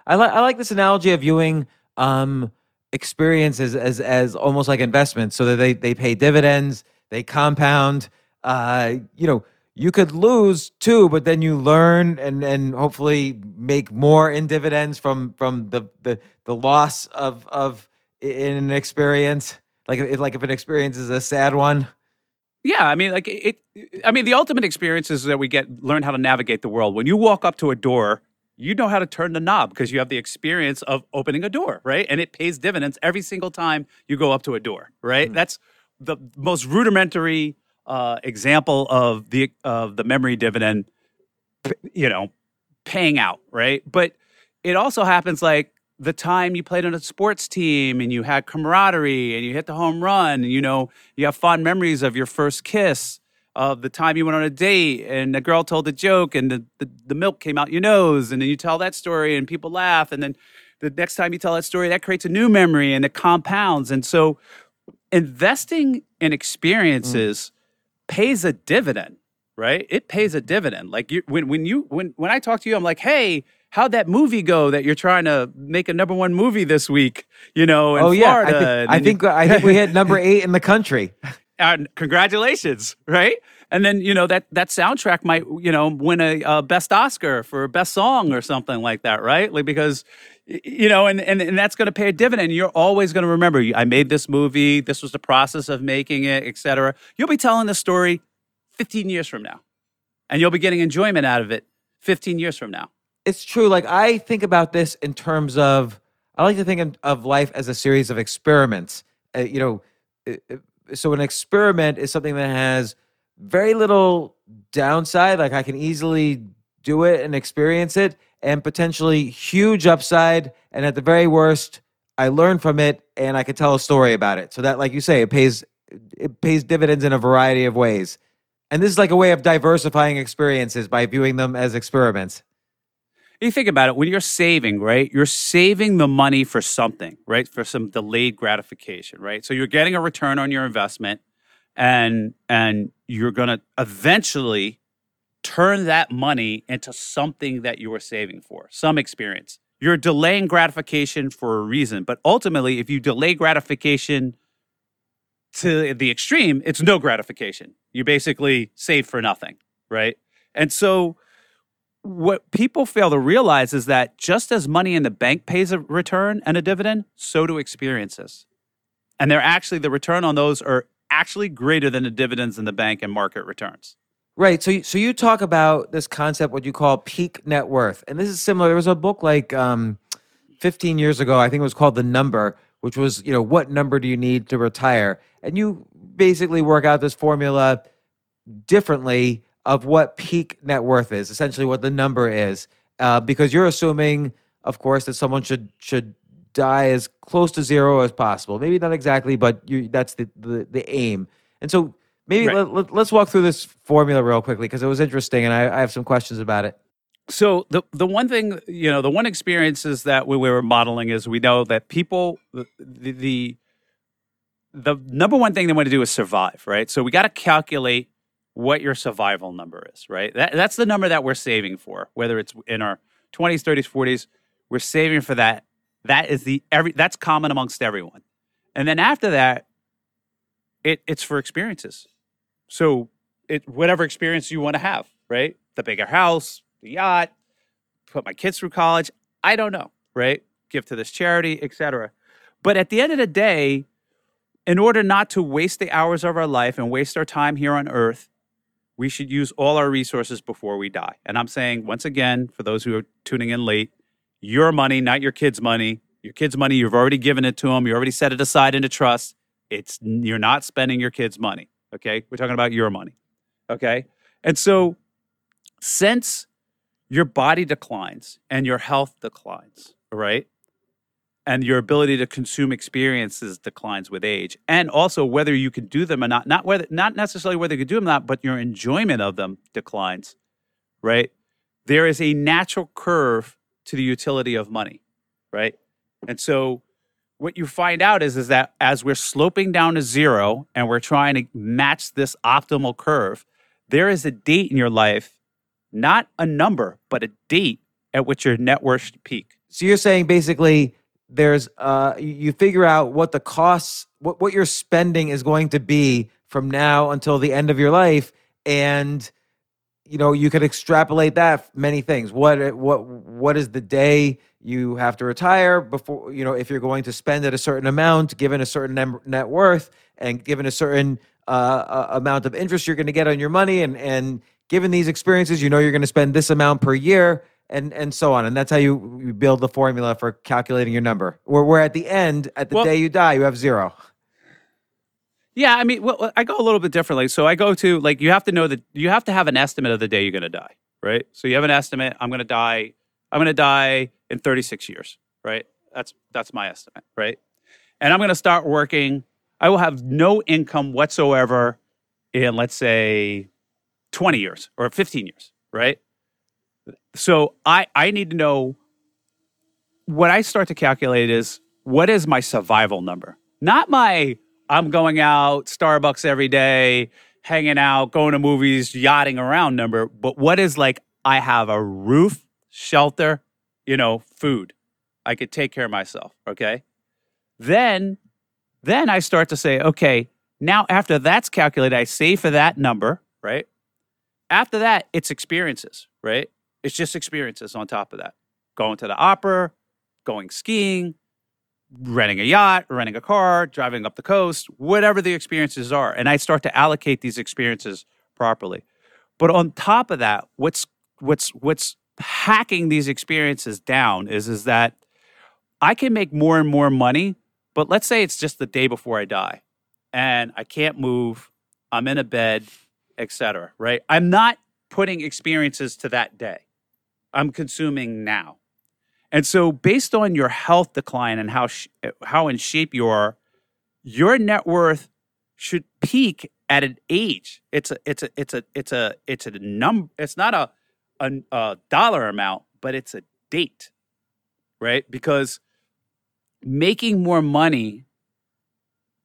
I, li- I like this analogy of viewing um, experiences as, as almost like investments so that they, they pay dividends, they compound. Uh, you know, you could lose too, but then you learn and, and hopefully make more in dividends from from the, the, the loss of, of in an experience. Like if, like if an experience is a sad one. Yeah, I mean, like it. I mean, the ultimate experience is that we get learn how to navigate the world. When you walk up to a door, you know how to turn the knob because you have the experience of opening a door, right? And it pays dividends every single time you go up to a door, right? That's the most rudimentary uh, example of the of the memory dividend, you know, paying out, right? But it also happens like the time you played on a sports team and you had camaraderie and you hit the home run and you know you have fond memories of your first kiss of the time you went on a date and the girl told a joke and the, the, the milk came out your nose and then you tell that story and people laugh and then the next time you tell that story that creates a new memory and it compounds and so investing in mm. experiences pays a dividend right? It pays a dividend. Like you when when you when when i talk to you i'm like hey how'd that movie go that you're trying to make a number one movie this week you know in oh yeah, I, Florida? thi- And I then you- think I think we hit number eight in the country. And congratulations, right? And then you know that that soundtrack might you know win a, uh best Oscar for best song or something like that, right? Like because you know, and and, and that's going to pay a dividend. You're always going to remember. I made this movie. This was the process of making it, etc. You'll be telling this story 15 years from now, and you'll be getting enjoyment out of it 15 years from now. it's true. Like I think about this in terms of I like to think of- of life as a series of experiments. Uh, you know, uh, uh, so an experiment is something that has very little downside. Like I can easily do it and experience it, and potentially huge upside. And at the very worst, I learn from it and I can tell a story about it. So that, like you say, it pays it pays dividends in a variety of ways. And this is like a way of diversifying experiences by viewing them as experiments. You think about it when you're saving, right? You're saving the money for something, right? For some delayed gratification, right? So you're getting a return on your investment and and you're going to eventually turn that money into something that you were saving for, some experience. You're delaying gratification for a reason, but ultimately if you delay gratification to the extreme, it's no gratification. You basically save for nothing, right? And so what people fail to realize is that just as money in the bank pays a return and a dividend, so do experiences. And they're actually the return on those are actually greater than the dividends in the bank and market returns. Right. So, so you talk about this concept, what you call peak net worth, and this is similar. There was a book like um, 15 years ago. I think it was called The Number, which was you know what number do you need to retire, and you basically work out this formula differently of what peak net worth is, essentially what the number is, uh, because you're assuming, of course, that someone should should die as close to zero as possible. Maybe not exactly, but you, that's the, the the aim. And so maybe Right. let, let, us walk through this formula real quickly because it was interesting, and I, I have some questions about it. So the the one thing you know, the one experiences that we, we were modeling is we know that people the, the the number one thing they want to do is survive, right? So we got to calculate what your survival number is, right? That, that's the number that we're saving for, whether it's in our 20s, 30s, 40s, we're saving for that. That is the every that's common amongst everyone. And then after that, it it's for experiences. So it whatever experience you want to have, right? The bigger house, the yacht, put my kids through college. I don't know, right? Give to this charity, etc. But at the end of the day, in order not to waste the hours of our life and waste our time here on earth, we should use all our resources before we die. And I'm saying, once again, for those who are tuning in late, your money, not your kids' money, Your kid's money, you've already given it to them. You already set it aside into trust. It's you're not spending your kid's money. Okay, we're talking about your money. Okay, and so since your body declines and your health declines, right? And your ability to consume experiences declines with age. And also whether you can do them or not, not whether not necessarily whether you can do them or not, but your enjoyment of them declines, right? There is a natural curve to the utility of money, right? And so what you find out is, is that as we're sloping down to zero and we're trying to match this optimal curve, there is a date in your life not a number, but a date at which your net worth should peak. So you're saying basically there's uh you- figure out what the costs what what you're spending is going to be from now until the end of your life and you know you could extrapolate that many things. What what what is the day you have to retire before you know if you're going to spend at a certain amount given a certain net worth and given a certain uh, uh, amount of interest you're going to get on your money and and given these experiences you know you're going to spend this amount per year and and so on and that's how you, you build the formula for calculating your number where, where at the end at the Well- day you die you have zero Yeah, I mean, well, I go a little bit differently. So I go to like you have to know that you have to have an estimate of the day you're going to die, right? So you have an estimate. I'm going to die. I'm going to die in 36 years, right? That's that's my estimate, right? And I'm going to start working. I will have no income whatsoever in let's say 20 years or 15 years, right? So I I need to know what I start to calculate is what is my survival number? Not my I'm going out, Starbucks every day, hanging out, going to movies, yachting around number, but what is like I have a roof, shelter, you know, food. I could take care of myself, okay? Then then I start to say, okay, now after that's calculated, I save for that number, right? After that, it's experiences, right? It's just experiences on top of that. Going to the opera, going skiing, renting a yacht, renting a car, driving up the coast, whatever the experiences are. And I start to allocate these experiences properly. But on top of that, what's what's what's hacking these experiences down is is that I can make more and more money, but let's say it's just the day before I die and I can't move, I'm in a bed, etc., right? I'm not putting experiences to that day. I'm consuming now. And so, based on your health decline and how sh- how in shape you are, your net worth should peak at an age. It's a it's a it's a it's a it's a number. It's not a, a a dollar amount, but it's a date, right? Because making more money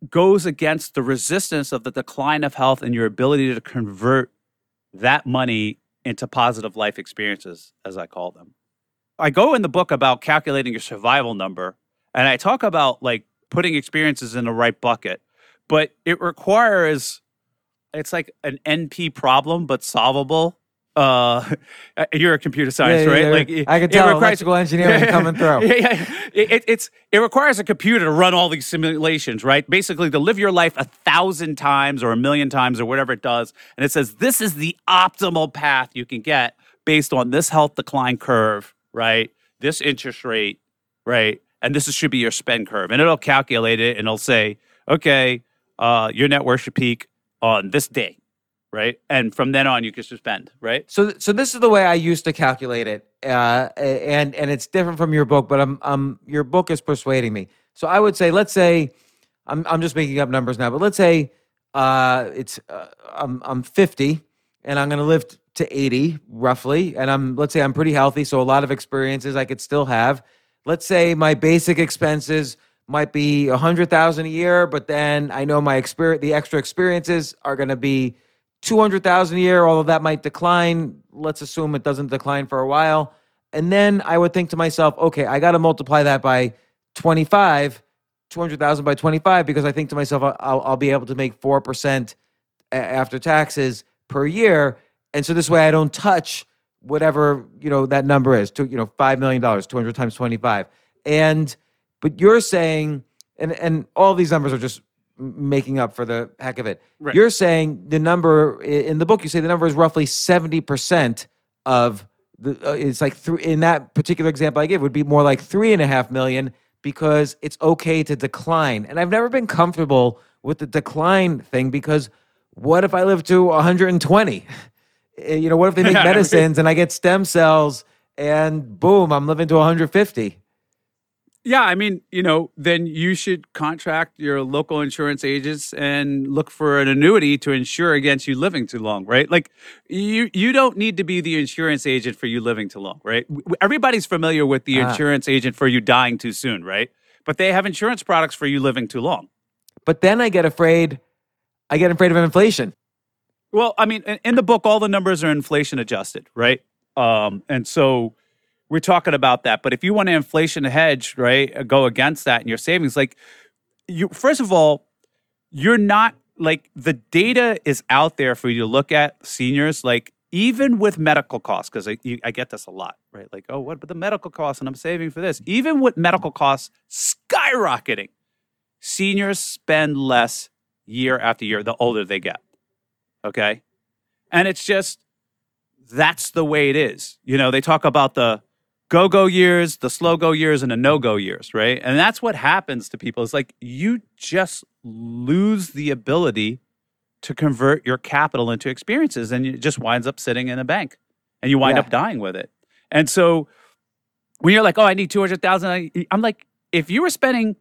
goes against the resistance of the decline of health and your ability to convert that money into positive life experiences, as I call them. I go in the book about calculating your survival number, and I talk about like putting experiences in the right bucket, but it requires it's like an NP problem, but solvable. Uh, you're a computer science, Yeah, yeah, right? yeah. Like I can it tell requires- electrical engineering coming through. Yeah, yeah. It, it- it's it requires a computer to run all these simulations, right? Basically, to live your life a thousand times or a million times or whatever it does, and it says this is the optimal path you can get based on this health decline curve, right? This interest rate, right? And this should be your spend curve, and it'll calculate it, and it'll say, okay, uh, your net worth should peak on this day, right? And from then on, you can suspend, right? So, so this is the way I used to calculate it, uh, and and it's different from your book, but I'm, um, your book is persuading me. So I would say, let's say, I'm, I'm just making up numbers now, but let's say, uh, it's, uh, I'm, I'm 50, and I'm going to live to 80 roughly, and I'm, let's say, I'm pretty healthy, so a lot of experiences I could still have. Let's say my basic expenses might be a hundred thousand a year, but then I know my experience, the extra experiences are going to be 200,000 a year, although that might decline. Let's assume it doesn't decline for a while. And then I would think to myself, okay, I got to multiply that by 25, 200,000 by 25, because I think to myself, I'll- I'll, be able to make 4% after taxes per year. And so this way I don't touch whatever, you know, that number is, to, you know, $5 million, 200 times 25. And, but you're saying, and, and all these numbers are just making up for the heck of it. Right. You're saying the number in the book, you say the number is roughly 70% of the, uh, it's like three, in that particular example I gave, would be more like three and a half million because it's okay to decline. And I've never been comfortable with the decline thing because what if I live to 120? Eh, You know, what if they make Yeah, I mean- medicines and I get stem cells and boom, I'm living to 150? Yeah, I mean, you know, then you should contract your local insurance agents and look for an annuity to insure against you living too long, right? Like you you don't need to be the insurance agent for you living too long, right? Everybody's familiar with the Ah. insurance agent for you dying too soon, right? But they have insurance products for you living too long. But then I get afraid, I get afraid of inflation. Well, I mean, in, in the book, all the numbers are inflation adjusted, right? Um, and so we're talking about that. But if you want to inflation hedge, right, uh, go against that in your savings, like you, first of all, you're not like the data is out there for you to look at seniors, like even with medical costs, because I, I get this a lot, right? Like, oh, what about the medical costs? And I'm saving for this. Even with medical costs skyrocketing, seniors spend less year after year the older they get. Okay. And it's just, that's the way it is. You know, they talk about the go go years, the slow go years, and the no go years, right? And that's what happens to people. It's like you just lose the ability to convert your capital into experiences and it just winds up sitting in a bank and you wind Yeah. up dying with it. And so when you're like, oh, I need 200,000, I- I'm like, if you were spending,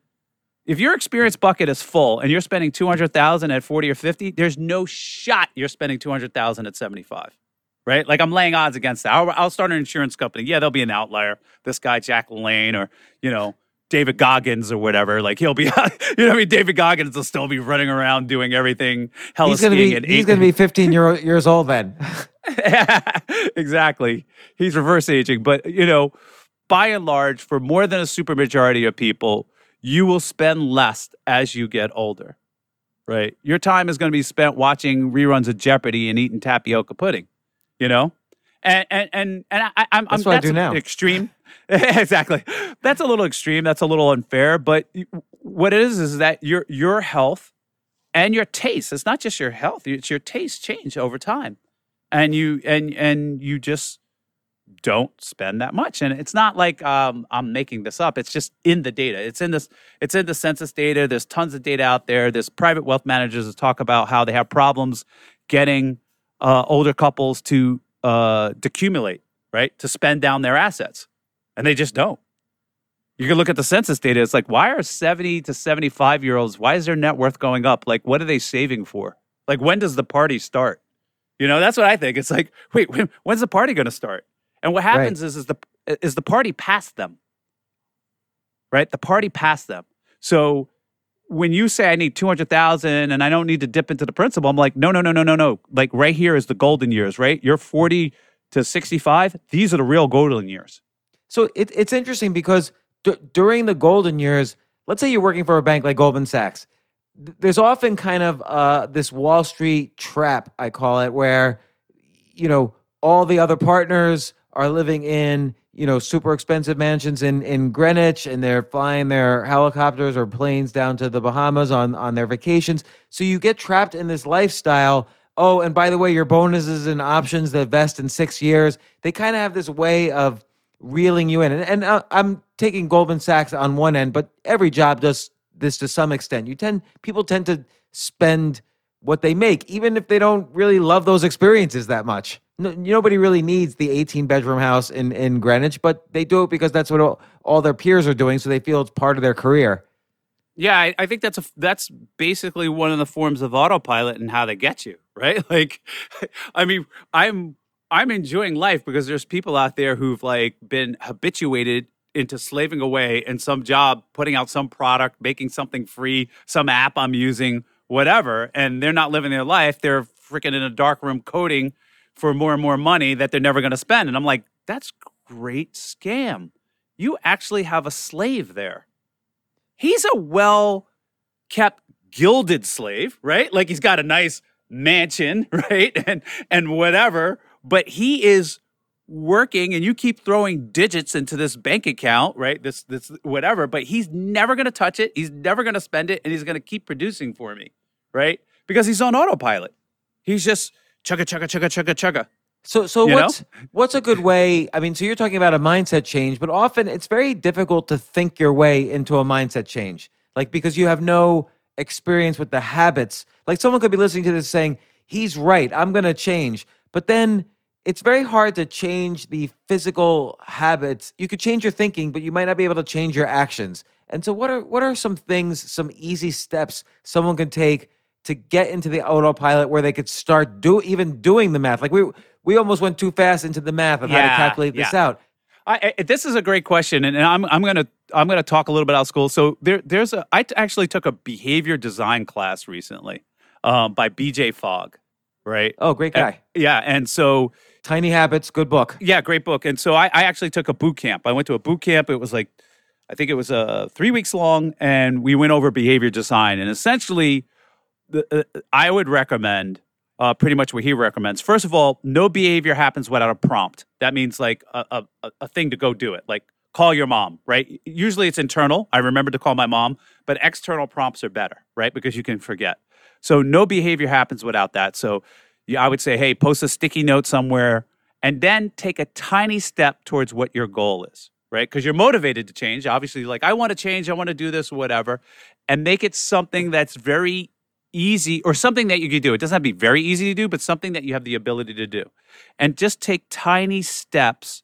if your experience bucket is full and you're spending 200,000 at 40 or 50, there's no shot you're spending 200,000 at 75. Right? Like I'm laying odds against that. I'll, I'll start an insurance company. Yeah, there'll be an outlier. This guy, Jack LaLanne, or, you know, David Goggins or whatever. Like he'll be, you know, what I mean, David Goggins will still be running around doing everything. Hella He's gonna skiing be he's gonna be 15 year, years old then. exactly. He's reverse aging. But, you know, by and large, for more than a supermajority of people, you will spend less as you get older, right? Your time is going to be spent watching reruns of Jeopardy and eating tapioca pudding, you know? And, and, and, and I, I'm, That's I'm, what I do now. Extreme. exactly. That's a little extreme. That's a little unfair. But what it is, is that your, your health and your taste, it's not just your health, it's your taste change over time and you and and you just don't spend that much and it's not like um, i'm making this up it's just in the data it's in this it's in the census data there's tons of data out there there's private wealth managers that talk about how they have problems getting uh, older couples to uh, decumulate right to spend down their assets and they just don't you can look at the census data it's like why are 70 to 75 year olds why is their net worth going up like what are they saving for like when does the party start you know, that's what I think. It's like, wait, when, when's the party going to start? And what happens is, is the is the party past them, right? The party past them. So when you say I need two hundred thousand and I don't need to dip into the principal, I'm like, no, no, no, no, no, no. Like right here is the golden years, right? You're forty to sixty five. These are the real golden years. So it, it's interesting because d- during the golden years, let's say you're working for a bank like Goldman Sachs, th- there's often kind of uh, this Wall Street trap, I call it, where you know all the other partners are living in you know super expensive mansions in in Greenwich, and they're flying their helicopters or planes down to the Bahamas on on their vacations. So you get trapped in this lifestyle. Oh, and by the way, your bonuses and options that vest in six years, they kind of have this way of reeling you in. And, and uh, I'm taking Goldman Sachs on one end, but every job does this to some extent. You tend people tend to spend what they make, even if they don't really love those experiences that much. No, nobody really needs the 18 bedroom house in in Greenwich, but they do it because that's what all, all their peers are doing, so they feel it's part of their career. Yeah, I, I think that's a that's basically one of the forms of autopilot and how they get you, right? Like, I mean, I'm I'm enjoying life because there's people out there who've like been habituated into slaving away in some job, putting out some product, making something free, some app I'm using, whatever, and they're not living their life. They're freaking in a dark room coding for more and more money that they're never going to spend. And I'm like, that's great scam. You actually have a slave there he's a well kept gilded slave, right? Like he's got a nice mansion, right? And and whatever, but he is working and you keep throwing digits into this bank account, right? This this whatever, but he's never going to touch it. He's never going to spend it and he's going to keep producing for me, right? Because he's on autopilot. He's just chugga chugga chugga chugga chugga. So, so You know? what's what's a good way? I mean, so you're talking about a mindset change, but often it's very difficult to think your way into a mindset change, like because you have no experience with the habits. Like someone could be listening to this saying, "He's right. I'm going to change," but then it's very hard to change the physical habits. You could change your thinking, but you might not be able to change your actions. And so, what are what are some things, some easy steps someone can take to get into the autopilot where they could start do even doing the math? Like we we almost went too fast into the math of how to Yeah, calculate this out. I, I, this is a great question, and, and I'm I'm gonna I'm gonna talk a little bit out of school. So there there's a I t- actually took a behavior design class recently um, by B.J. Fogg, right? Oh, great guy. yeah, and so Tiny Habits, good book. yeah, great book. And so I, I actually took a boot camp. I went to a boot camp. It was like, I think it was uh, three weeks long, and we went over behavior design. And essentially, the, uh, I would recommend uh, pretty much what he recommends. First of all, no behavior happens without a prompt. That means like a, a, a- thing to go do it. Like call your mom, right? Usually it's internal. I remember to call my mom, but external prompts are better, right? Because you can forget. So no behavior happens without that. So I would say, hey, post a sticky note somewhere and then take a tiny step towards what your goal is, right? Because you're motivated to change. Obviously, like, I want to change, I want to do this, whatever, and make it something that's very easy or something that you can do. It doesn't have to be very easy to do, but something that you have the ability to do. And just take tiny steps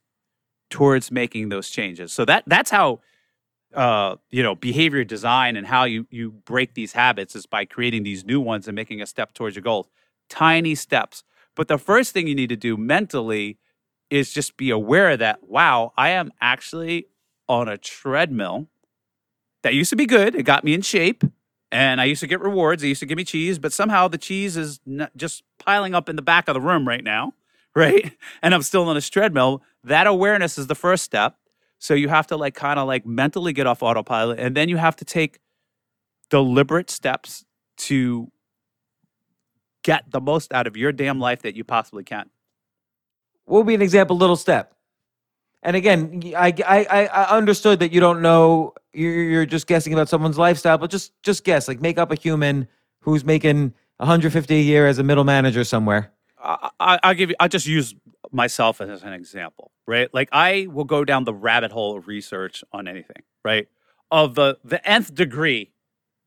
towards making those changes. So that that's how uh, you know, behavior design and how you you break these habits is by creating these new ones and making a step towards your goals. Tiny steps. But the first thing you need to do mentally is just be aware that wow, I am actually on a treadmill that used to be good. It got me in shape. And I used to get rewards. They used to give me cheese, but somehow the cheese is just piling up in the back of the room right now, right? And I'm still on this treadmill. That awareness is the first step. So you have to like kind of like mentally get off autopilot, and then you have to take deliberate steps to get the most out of your damn life that you possibly can. What would be an example, little step? And again, I, I, I understood that you don't know, you're, just guessing about someone's lifestyle, but just, just guess, like make up a human who's making 150 a year as a middle manager somewhere. I, I, I'll give you. I'll just use myself as an example, right? Like I will go down the rabbit hole of research on anything, right? Of the the nth degree,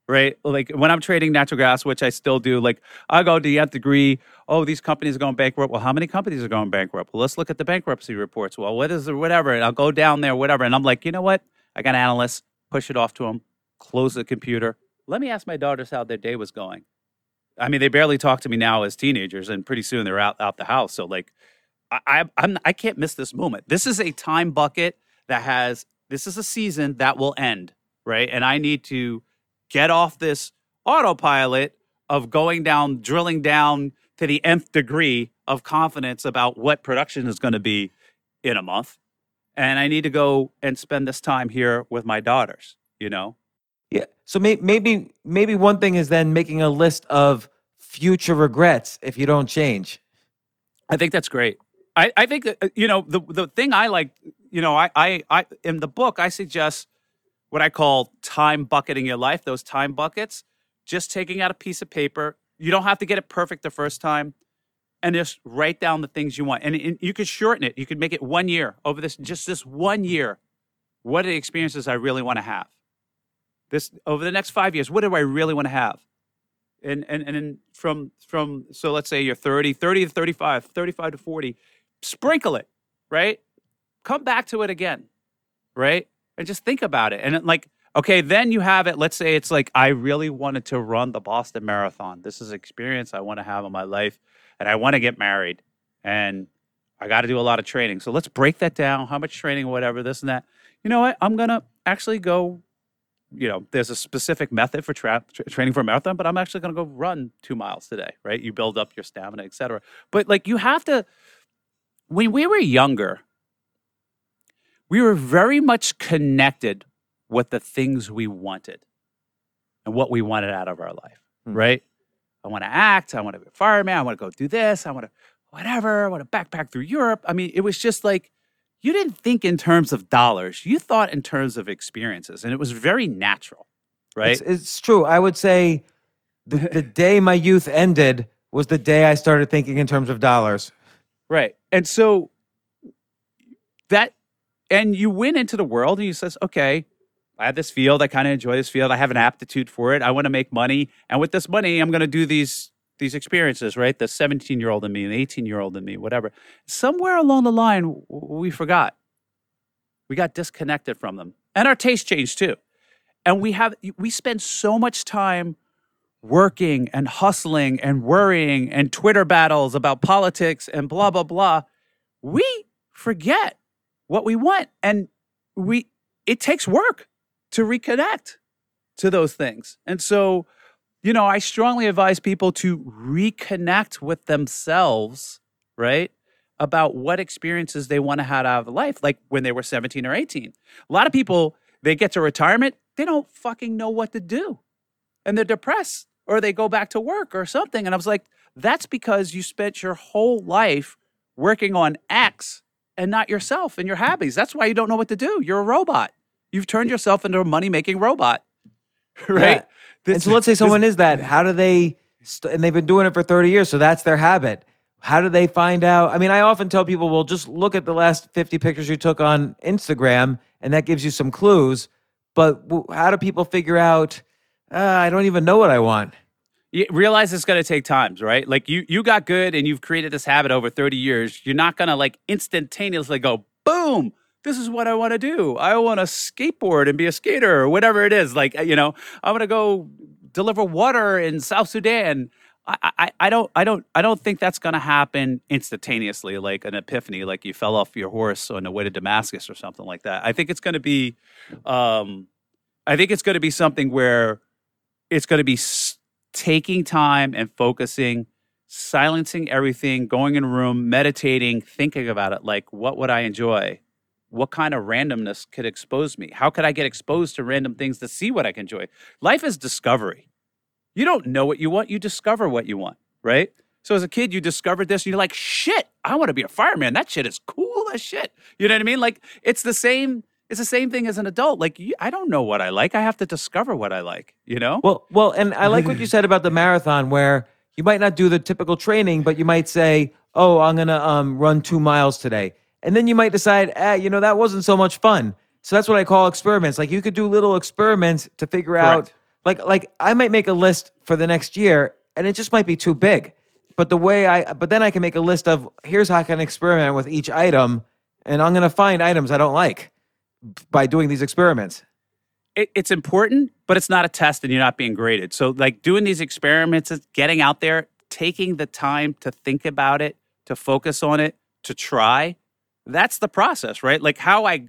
right? Like when I'm trading natural gas, which I still do, like I go to the nth degree. Oh, these companies are going bankrupt. Well, how many companies are going bankrupt? Well, let's look at the bankruptcy reports. Well, what is the whatever? And I'll go down there, whatever. And I'm like, you know what? I got an analyst. Push it off to them. Close the computer. Let me ask my daughters how their day was going. I mean, they barely talk to me now as teenagers, and pretty soon they're out out the house. So like, I, I I'm I can't miss this moment. This is a time bucket that has this is a season that will end, right? And I need to get off this autopilot of going down, drilling down to the nth degree of confidence about what production is going to be in a month. And I need to go and spend this time here with my daughters, you know? Yeah. So may, maybe, maybe one thing is then making a list of future regrets if you don't change. I think that's great. I, I think that uh, you know the the thing I like, you know, I, I I in the book I suggest what I call time bucketing your life. Those time buckets, just taking out a piece of paper. You don't have to get it perfect the first time, and just write down the things you want. And, and you could shorten it. You could make it one year over this just this one year. What are the experiences I really want to have? This over the next five years. What do I really want to have? and and and from from so let's say you're 30 30 to 35 35 to 40 sprinkle it right come back to it again right and just think about it. And it, like okay then you have it let's say it's like i really wanted to run the boston marathon. This is an experience i want to have in my life and i want to get married and i got to do a lot of training. So let's break that down how much training whatever this and that. You know what? I'm gonna actually go you know, there's a specific method for tra- tra- training for a marathon, but I'm actually to go run two miles today, right? You build up your stamina, et cetera. But like you have to, when we were younger, we were very much connected with the things we wanted and what we wanted out of our life, Hmm. right? I want to act. I want to be a fireman. I want to go do this. I want to whatever. I want to backpack through Europe. I mean, it was just like you didn't think in terms of dollars. You thought in terms of experiences, and it was very natural, right? It's, it's true. I would say the, the day my youth ended was the day I started thinking in terms of dollars. right. and so that and you went into the world and you says okay i have this field i kind of enjoy this field i have an aptitude for it i want to make money and with this money i'm going to do these these experiences right? The 17 year old in me the 18 year old in me whatever. Somewhere along the line we forgot. We got disconnected from them. And our taste changed too. And we have we spend so much time working and hustling and worrying and twitter battles about politics and blah blah blah. We forget what we want and we it takes work to reconnect to those things. And so you know i strongly advise people to reconnect with themselves right about what experiences they want to have out of life like when they were 17 or 18 a lot of people they get to retirement they don't fucking know what to do and they're depressed or they go back to work or something and i was like that's because you spent your whole life working on x and not yourself and your hobbies that's why you don't know what to do you're a robot you've turned yourself into a money making robot right Yeah. and so let's say someone is that. How do they? St- and they've been doing it for thirty years, so that's their habit. How do they find out? I mean, I often tell people, well, just look at the last fifty pictures you took on Instagram, and that gives you some clues. But w- how do people figure out? Uh, I don't even know what I want. You realize it's going to take times, right? Like you you got good and you've created this habit over 30 years. You're not going to like instantaneously go boom. This is what I want to do. I want to skateboard and be a skater or whatever it is. Like you know, I'm going to go deliver water in South Sudan. I, I, I don't I don't I don't think that's going to happen instantaneously, like an epiphany, like you fell off your horse on the way to Damascus or something like that. I think it's going to be, um, I think it's going to be something where it's going to be taking time and focusing, silencing everything, going in a room, meditating, thinking about it. Like, what would I enjoy? What kind of randomness could expose me? How could I get exposed to random things to see what I can enjoy? Life is discovery. You don't know what you want, you discover what you want, right? So as a kid, you discovered this, and you're like, shit, I want to be a fireman. That shit is cool as shit. You know what I mean? Like, it's the same. It's the same thing as an adult. Like, you, I don't know what I like. I have to discover what I like. You know? Well, well, and I like what you said about the marathon, where you might not do the typical training, but you might say, "Oh, I'm gonna um, run two miles today," and then you might decide, "Ah, you know, that wasn't so much fun." So that's what I call experiments. Like you could do little experiments to figure out, like, like I might make a list for the next year, and it just might be too big. But the way I, but then I can make a list of here's how I can experiment with each item, and I'm gonna find items I don't like by doing these experiments. it, it's important, but it's not a test and you're not being graded. So, like doing these experiments, getting out there, taking the time to think about it, to focus on it, to try, that's the process, right? Like how I,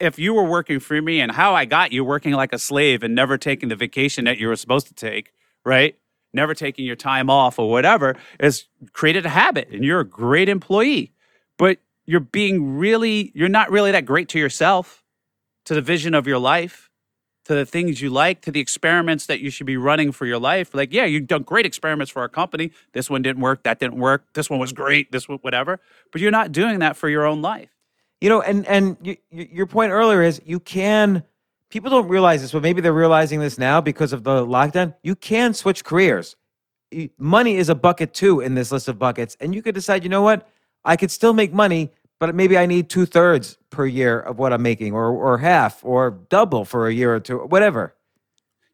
if you were working for me and how I got you working like a slave and never taking the vacation that you were supposed to take, right? Never taking your time off or whatever, is created a habit and you're a great employee. But you're being really, you're not really that great to yourself, to the vision of your life to the things you like, to the experiments that you should be running for your life. Like, yeah, you've done great experiments for our company. This one didn't work. That didn't work. This one was great. This one, whatever. But you're not doing that for your own life. You know, and and your point earlier is you can. People don't realize this, but maybe they're realizing this now because of the lockdown. You can switch careers. Money is a bucket too in this list of buckets, and you could decide. You know what? I could still make money, but maybe I need two thirds per year of what I'm making, or or half, or double for a year or two, whatever.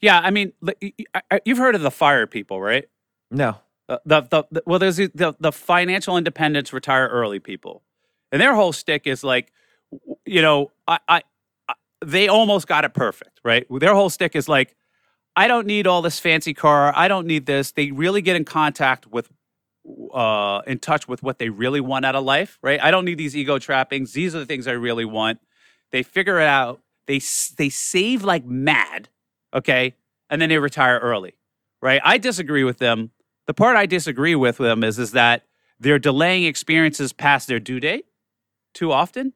Yeah, I mean, li- y- y- I- you've heard of the fire people, right? No, The, the, the, the- well, there's the, the, the financial independence retire early people. And their whole stick is like, you know, I, I, I they almost got it perfect, right? Their whole stick is like, I don't need all this fancy car. I don't need this. They really get in contact with, uh, in touch with what they really want out of life, right? I don't need these ego trappings. These are the things I really want. They figure it out. They they save like mad, okay, and then they retire early, right? I disagree with them. The part I disagree with them is is that they're delaying experiences past their due date too often,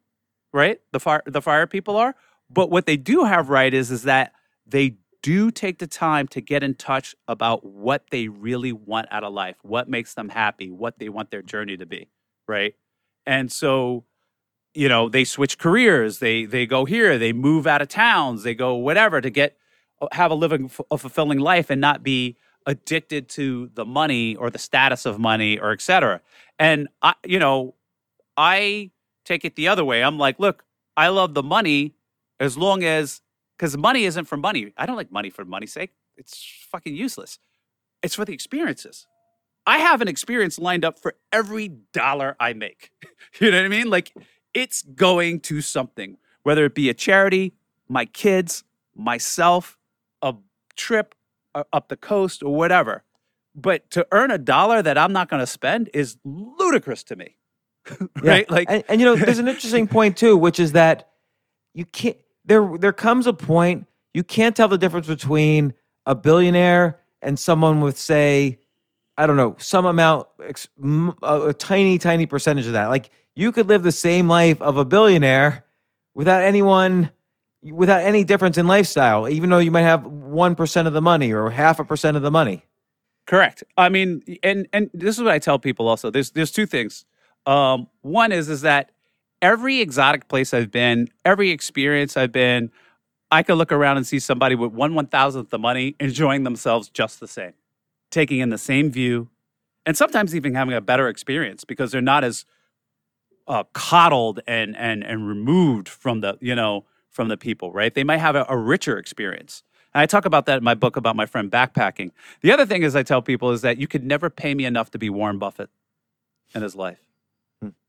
right? The fire the fire people are. But what they do have right is is that they do take the time to get in touch about what they really want out of life, what makes them happy, what they want their journey to be, right? And so, you know, they switch careers, they they go here, they move out of towns, they go whatever to get uh, have a living a fulfilling life and not be addicted to the money or the status of money or et cetera. And I, you know, I take it the other way. I'm like, look, I love the money as long as because money isn't for money. I don't like money for money's sake. It's fucking useless. It's for the experiences. I have an experience lined up for every dollar I make. you know what I mean? Like it's going to something, whether it be a charity, my kids, myself, a trip uh, up the coast, or whatever. But to earn a dollar that I'm not going to spend is ludicrous to me. right? Yeah. Like, and, and you know, there's an interesting point too, which is that you can't. There, there comes a point you can't tell the difference between a billionaire and someone with, say, I don't know, some amount, a, tiny, tiny percentage of that. Like you could live the same life of a billionaire without anyone without any difference in lifestyle, even though you might have 1% of the money or half a percent of the money. Correct. I mean, and and this is what I tell people also. There's there's two things. Um, one is is that every exotic place I've been, every experience I've been, I could look around and see somebody with one one thousandth the money enjoying themselves just the same, taking in the same view, and sometimes even having a better experience because they're not as uh, coddled and and and removed from the you know from the people, right? They might have a, a richer experience. And I talk about that in my book about my friend backpacking. The other thing is I tell people is that you could never pay me enough to be Warren Buffett in his life.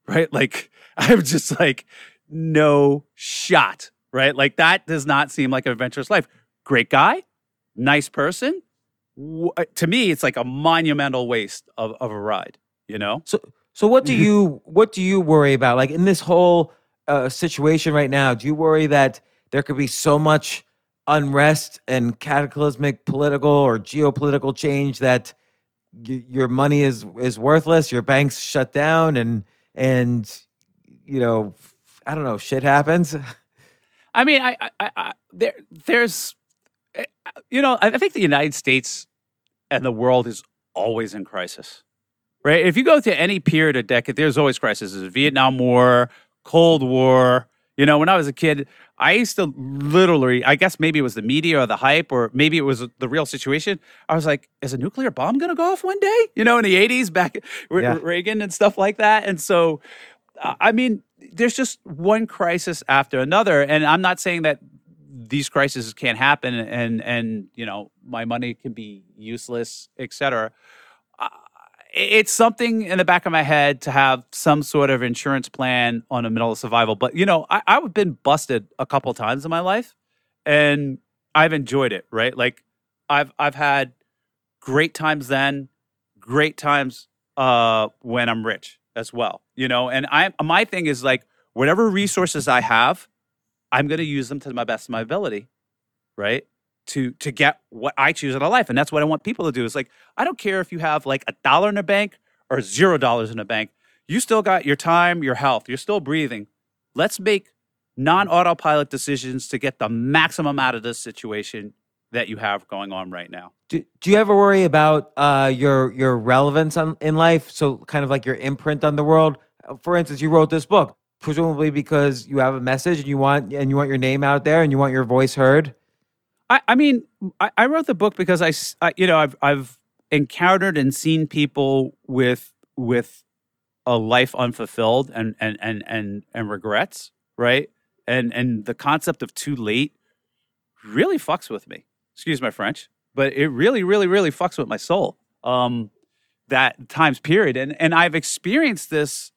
Right? Like I'm just like no shot, right? Like that does not seem like an adventurous life. Great guy, nice person. Uh, to me, it's like a monumental waste of, of a ride, you know? So so what do you what do you worry about? Like in this whole uh, situation right now, do you worry that there could be so much unrest and cataclysmic political or geopolitical change that y- your money is is worthless, your banks shut down, and and you know, I don't know, shit happens. I mean, I, I, I there, there's, eh, you know, I think the United States and the world is always in crisis, right? If you go to any period or decade, there's always crisis. There's Vietnam War, Cold War. You know, when I was a kid, I used to literally, I guess maybe it was the media or the hype, or maybe it was the real situation. I was like, is a nuclear bomb going to go off one day? You know, in the 80s, back yeah. Reagan and stuff like that. And so, I mean, there's just one crisis after another. And I'm not saying that these crises can't happen and, and, you know, my money can be useless, et cetera it's something in the back of my head to have some sort of insurance plan on a middle of survival. But you know, I, I've been busted a couple times in my life, and I've enjoyed it. Right, like I've I've had great times then, great times uh, when I'm rich as well. You know, and I my thing is like whatever resources I have, I'm going to use them to my best of my ability. Right to to get what I choose in a life. And that's what I want people to do. Is like, I don't care if you have like a dollar in a bank or zero dollars in a bank. You still got your time, your health, you're still breathing. Let's make non-autopilot decisions to get the maximum out of this situation that you have going on right now. Do, do you ever worry about uh, your your relevance on, in life? So kind of like your imprint on the world. For instance, you wrote this book presumably because you have a message and you want and you want your name out there and you want your voice heard. I, I mean, I, I wrote the book because I, I, you know, I've I've encountered and seen people with with a life unfulfilled and and and and and regrets, right? And and the concept of too late really fucks with me. Excuse my French, but it really, really, really fucks with my soul. Um, that times period, and and I've experienced this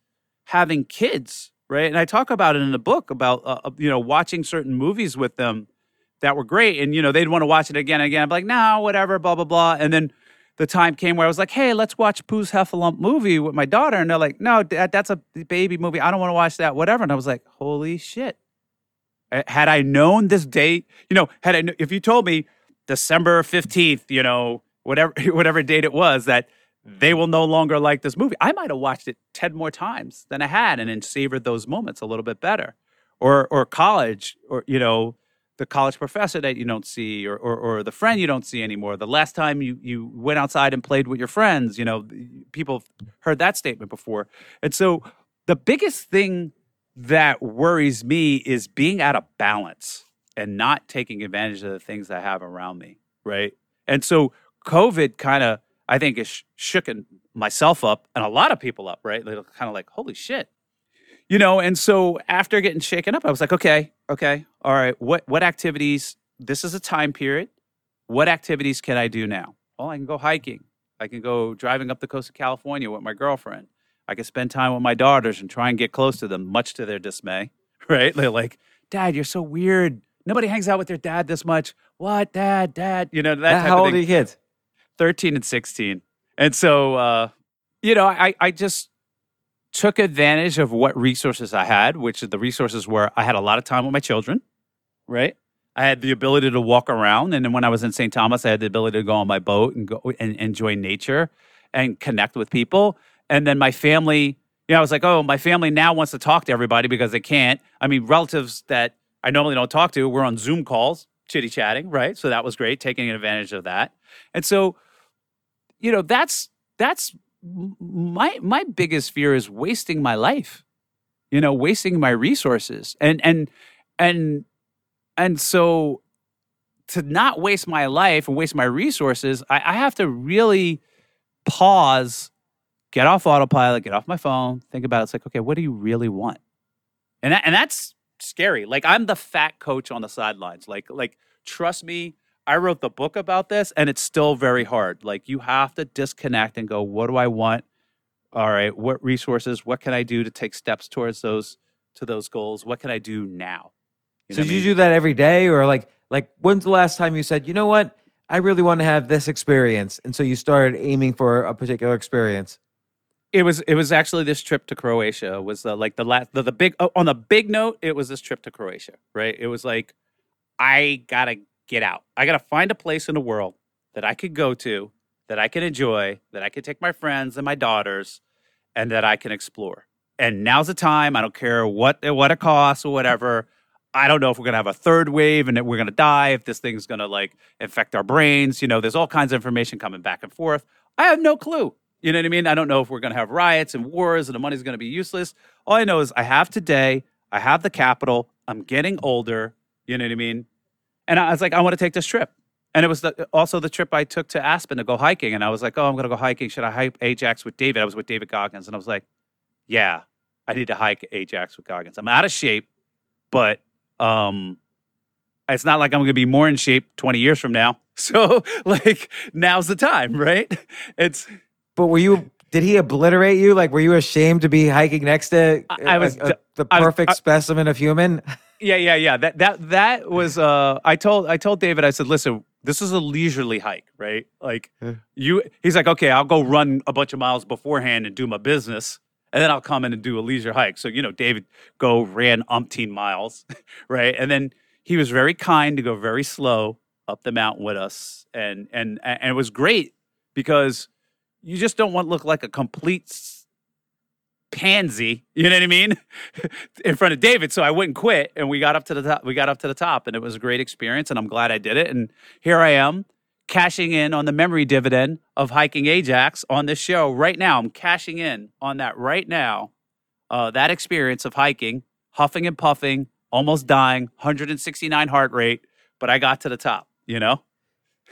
having kids, right? And I talk about it in the book about uh, you know watching certain movies with them that were great. And, you know, they'd want to watch it again and again. I'm like, no, whatever, blah, blah, blah. And then the time came where I was like, hey, let's watch Pooh's Heffalump movie with my daughter. And they're like, no, Dad, that's a baby movie. I don't want to watch that, whatever. And I was like, holy shit. Had I known this date, you know, had I, if you told me December 15th, you know, whatever, whatever date it was that they will no longer like this movie, I might have watched it 10 more times than I had and then savored those moments a little bit better. Or, or college, or, you know, the college professor that you don't see or, or, or, the friend you don't see anymore. The last time you, you went outside and played with your friends you know people heard that statement before. And so the biggest thing that worries me is being out of balance and not taking advantage of the things i have around me right? And so covid kind of i think is shooken myself up and a lot of people up right? They're kind of like holy shit. You know, and so after getting shaken up, I was like, okay, okay, all right, what what activities? This is a time period. What activities can I do now? Well, I can go hiking. I can go driving up the coast of California with my girlfriend. I can spend time with my daughters and try and get close to them, much to their dismay. Right? They're like, Dad, you're so weird. Nobody hangs out with their dad this much. What, Dad, Dad? You know, that How old are your kids? 13 and 16. And so, uh, you know, I, I just took advantage of what resources I had, which the resources were I had a lot of time with my children, right? I had the ability to walk around. And then when I was in St. Thomas, I had the ability to go on my boat and go and enjoy nature and connect with people. And then my family, you know, I was like, oh, my family now wants to talk to everybody because they can't. I mean, relatives that I normally don't talk to, we're on Zoom calls, chitty chatting, right? So that was great, taking advantage of that. And so, you know, that's that's my my biggest fear is wasting my life. You know, wasting my resources. And and and and so to not waste my life and waste my resources, I, I have to really pause, get off autopilot, get off my phone, think about it. It's like, okay, what do you really want? And that, and that's scary. Like I'm the fat coach on the sidelines. Like like trust me, I wrote the book about this and it's still very hard. Like you have to disconnect and go, what do I want? All right, what resources, what can I do to take steps towards those to those goals? What can I do now? You So do I you do that every day, or like like when's the last time you said, you know what, I really want to have this experience, and so you started aiming for a particular experience? It was it was actually this trip to Croatia was uh, like the last the, the big oh, on the big note it was this trip to Croatia right it was like I gotta get out I gotta find a place in the world that I could go to that I can enjoy that I can take my friends and my daughters and that I can explore and now's the time I don't care what what it costs or whatever I don't know if we're gonna have a third wave and we're gonna die if this thing's gonna like infect our brains you know there's all kinds of information coming back and forth I have no clue you know what I mean? I don't know if we're going to have riots and wars and the money's going to be useless. All I know is I have today, I have the capital, I'm getting older. You know what I mean? And I was like, I want to take this trip. And it was the, also the trip I took to Aspen to go hiking. And I was like, oh, I'm going to go hiking. Should I hike Ajax with David? I was with David Goggins. And I was like, yeah, I need to hike Ajax with Goggins. I'm out of shape, but um, it's not like I'm going to be more in shape 20 years from now. So, like, now's the time, right? It's, But were you? Did he obliterate you? Like, were you ashamed to be hiking next to I was a- ju- the I was- perfect I- specimen of human? Yeah, yeah, yeah. That that that was uh I told I told David, I said, listen, this is a leisurely hike, right? Like Yeah. you he's like, okay, I'll go run a bunch of miles beforehand and do my business. And then I'll come in and do a leisure hike. So, you know, David go ran umpteen miles, right? And then he was very kind to go very slow up the mountain with us. And and and it was great because you just don't want to look like a complete pansy, you know what I mean? in front of David. So I wouldn't quit. And we got up to the top. We got up to the top and it was a great experience. And I'm glad I did it. And here I am cashing in on the memory dividend of hiking Ajax on this show right now. I'm cashing in on that right now. Uh, that experience of hiking, huffing and puffing, almost dying, 169 heart rate, but I got to the top, you know?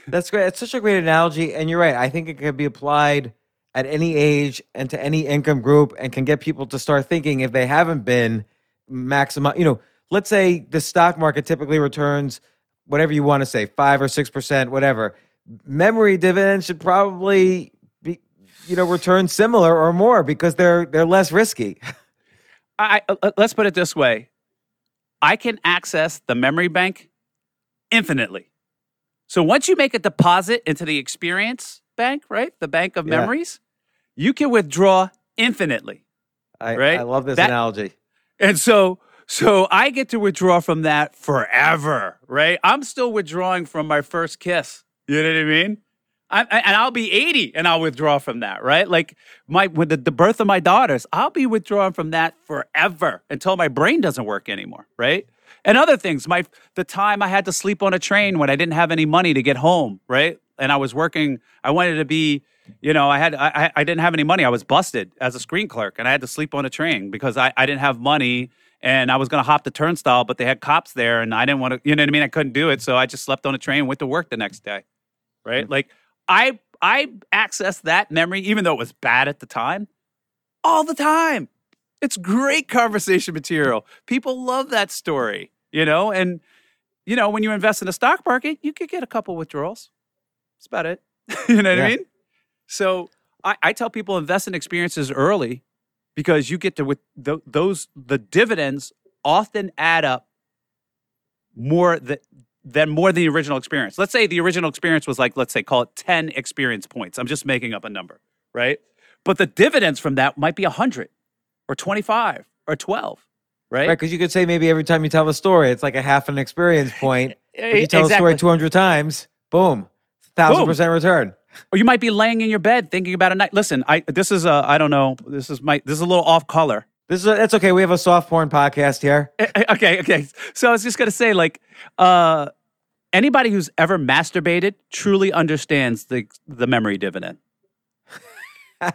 That's great. It's such a great analogy, and you're right. I think it can be applied at any age and to any income group, and can get people to start thinking if they haven't been maximize. You know, let's say the stock market typically returns whatever you want to say, five or six percent, whatever. Memory dividends should probably be, you know, return similar or more because they're they're less risky. I uh, let's put it this way. I can access the memory bank infinitely. So once you make a deposit into the experience bank, right? The bank of Yeah. memories, you can withdraw infinitely. I, Right? I love this That- analogy. And so so I get to withdraw from that forever, right? I'm still withdrawing from my first kiss. You know what I mean? I, I- and I'll be 80 and I'll withdraw from that, right? Like my with the, the birth of my daughters, I'll be withdrawing from that forever until my brain doesn't work anymore, right? And other things, my the time I had to sleep on a train when I didn't have any money to get home, right? And I was working, I wanted to be, you know, I had I, I- didn't have any money. I was busted as a screen clerk and I had to sleep on a train because I, I didn't have money and I was gonna hop the turnstile, but they had cops there and I didn't want to, you know what I mean? I couldn't do it. So I just slept on a train and went to work the next day. Right? Mm. Like I I accessed that memory, even though it was bad at the time, all the time. It's great conversation material. People love that story, you know? And, you know, when you invest in the stock market, you could get a couple withdrawals. That's about it. you know what I mean? So I, I tell people invest in experiences early because you get to, with th- those, the dividends often add up more than, than more than the original experience. Let's say the original experience was like, let's say, call it 10 experience points. I'm just making up a number, right? But the dividends from that might be 100 or 25 or 12, right? Right, because you could say maybe every time you tell a story, it's like a half an experience point. Eh, if you tell a story 200 times, boom, thousand percent return. Or you might be laying in your bed thinking about a night. Listen, I this is a I don't know. This is my this is a little off color. This is that's okay. We have a soft porn podcast here. Eh, eh, Okay, okay. So I was just gonna say, like, uh, anybody who's ever masturbated truly understands the the memory dividend.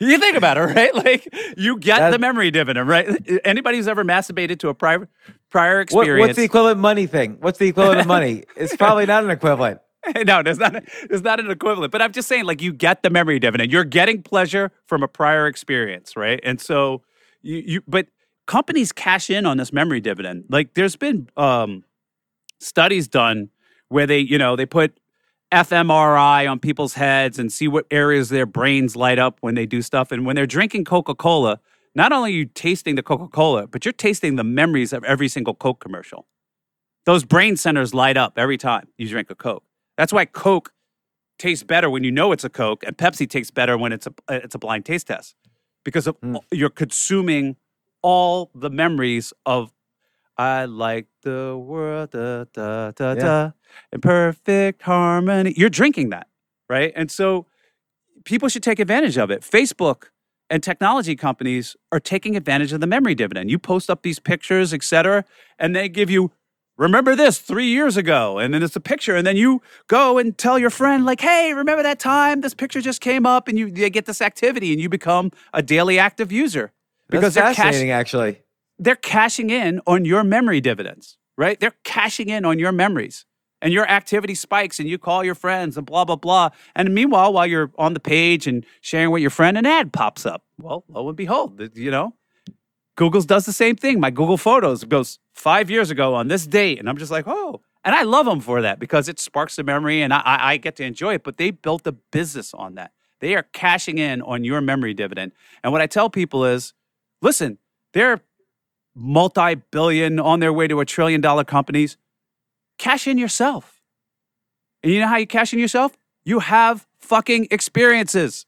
you think about it, right? Like, you get That- the memory dividend, right? Anybody who's ever masturbated to a prior prior What, experience. what's the equivalent money thing? What's the equivalent of money? It's probably not an equivalent. no, there's not. There's not an equivalent. But I'm just saying, like, you get the memory dividend. You're getting pleasure from a prior experience, right? And so you, you. But companies cash in on this memory dividend. Like, there's been um, studies done where they, you know, they put fMRI on people's heads and see what areas their brains light up when they do stuff. And when they're drinking Coca Cola, not only are you tasting the Coca Cola, but you're tasting the memories of every single Coke commercial. Those brain centers light up every time you drink a Coke. That's why Coke tastes better when you know it's a Coke, and Pepsi tastes better when it's a it's a blind taste test because of, hmm. you're consuming all the memories of I like the world da, da, da, Yeah. da, in perfect harmony. You're drinking that, right? And so people should take advantage of it. Facebook and technology companies are taking advantage of the memory dividend. You post up these pictures, et cetera, and they give you, remember this three years ago. And then it's a picture. And then you go and tell your friend, like, hey, remember that time? This picture just came up and you they get this activity and you become a daily active user. Because That's they're cash- fascinating, actually. they're cashing in on your memory dividends, right? They're cashing in on your memories. And your activity spikes and you call your friends and blah, blah, blah. And meanwhile, while you're on the page and sharing with your friend, an ad pops up. Well, lo and behold, you know, Google's does the same thing. My Google Photos goes five years ago on this date. And I'm just like, oh. And I love them for that because it sparks the memory and I, I, get to enjoy it. But they built a business on that. They are cashing in on your memory dividend. And what I tell people is listen, they're multi billion, on their way to a trillion dollar companies. Cash in yourself. And you know how you cash in yourself? You have fucking experiences.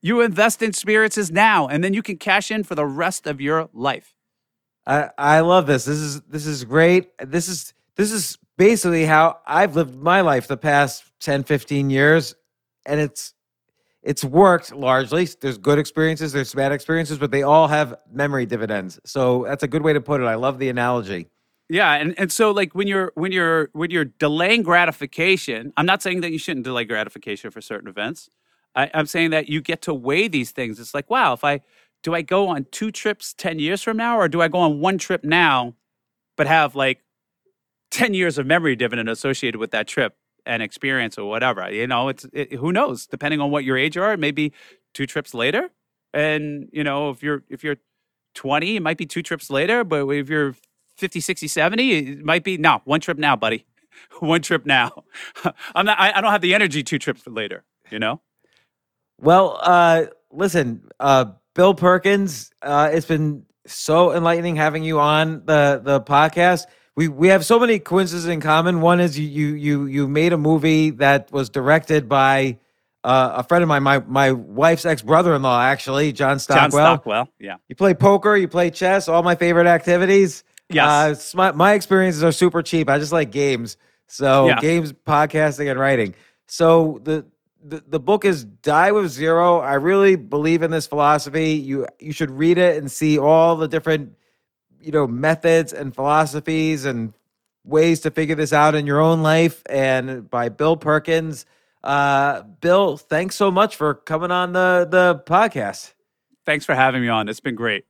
You invest in experiences now, and then you can cash in for the rest of your life. I, I love this. This is this is great. This is this is basically how I've lived my life the past 10, 15 years. And it's it's worked largely. There's good experiences, there's bad experiences, but they all have memory dividends. So that's a good way to put it. I love the analogy. Yeah, and, and so like when you're when you're when you're delaying gratification, I'm not saying that you shouldn't delay gratification for certain events. I, I'm saying that you get to weigh these things. It's like, wow, if I do I go on two trips ten years from now, or do I go on one trip now, but have like ten years of memory dividend associated with that trip and experience or whatever? You know, it's it, who knows. Depending on what your age are, maybe two trips later, and you know, if you're if you're 20, it might be two trips later, but if you're 50, 60, 70, it might be no, one trip now, buddy. one trip now. I'm not I, I don't have the energy two trips later, you know? Well, uh, listen, uh, Bill Perkins, uh, it's been so enlightening having you on the the podcast. We we have so many coincidences in common. One is you you you you made a movie that was directed by uh, a friend of mine, my my wife's ex brother in law, actually, John Stockwell. John Stockwell. Yeah. You play poker, you play chess, all my favorite activities. Yes. Uh, my, my experiences are super cheap. I just like games. So Yeah. games, podcasting, and writing. So the, the the book is Die with Zero. I really believe in this philosophy. You you should read it and see all the different you know methods and philosophies and ways to figure this out in your own life. And by Bill Perkins. Uh, Bill, thanks so much for coming on the the podcast. Thanks for having me on. It's been great.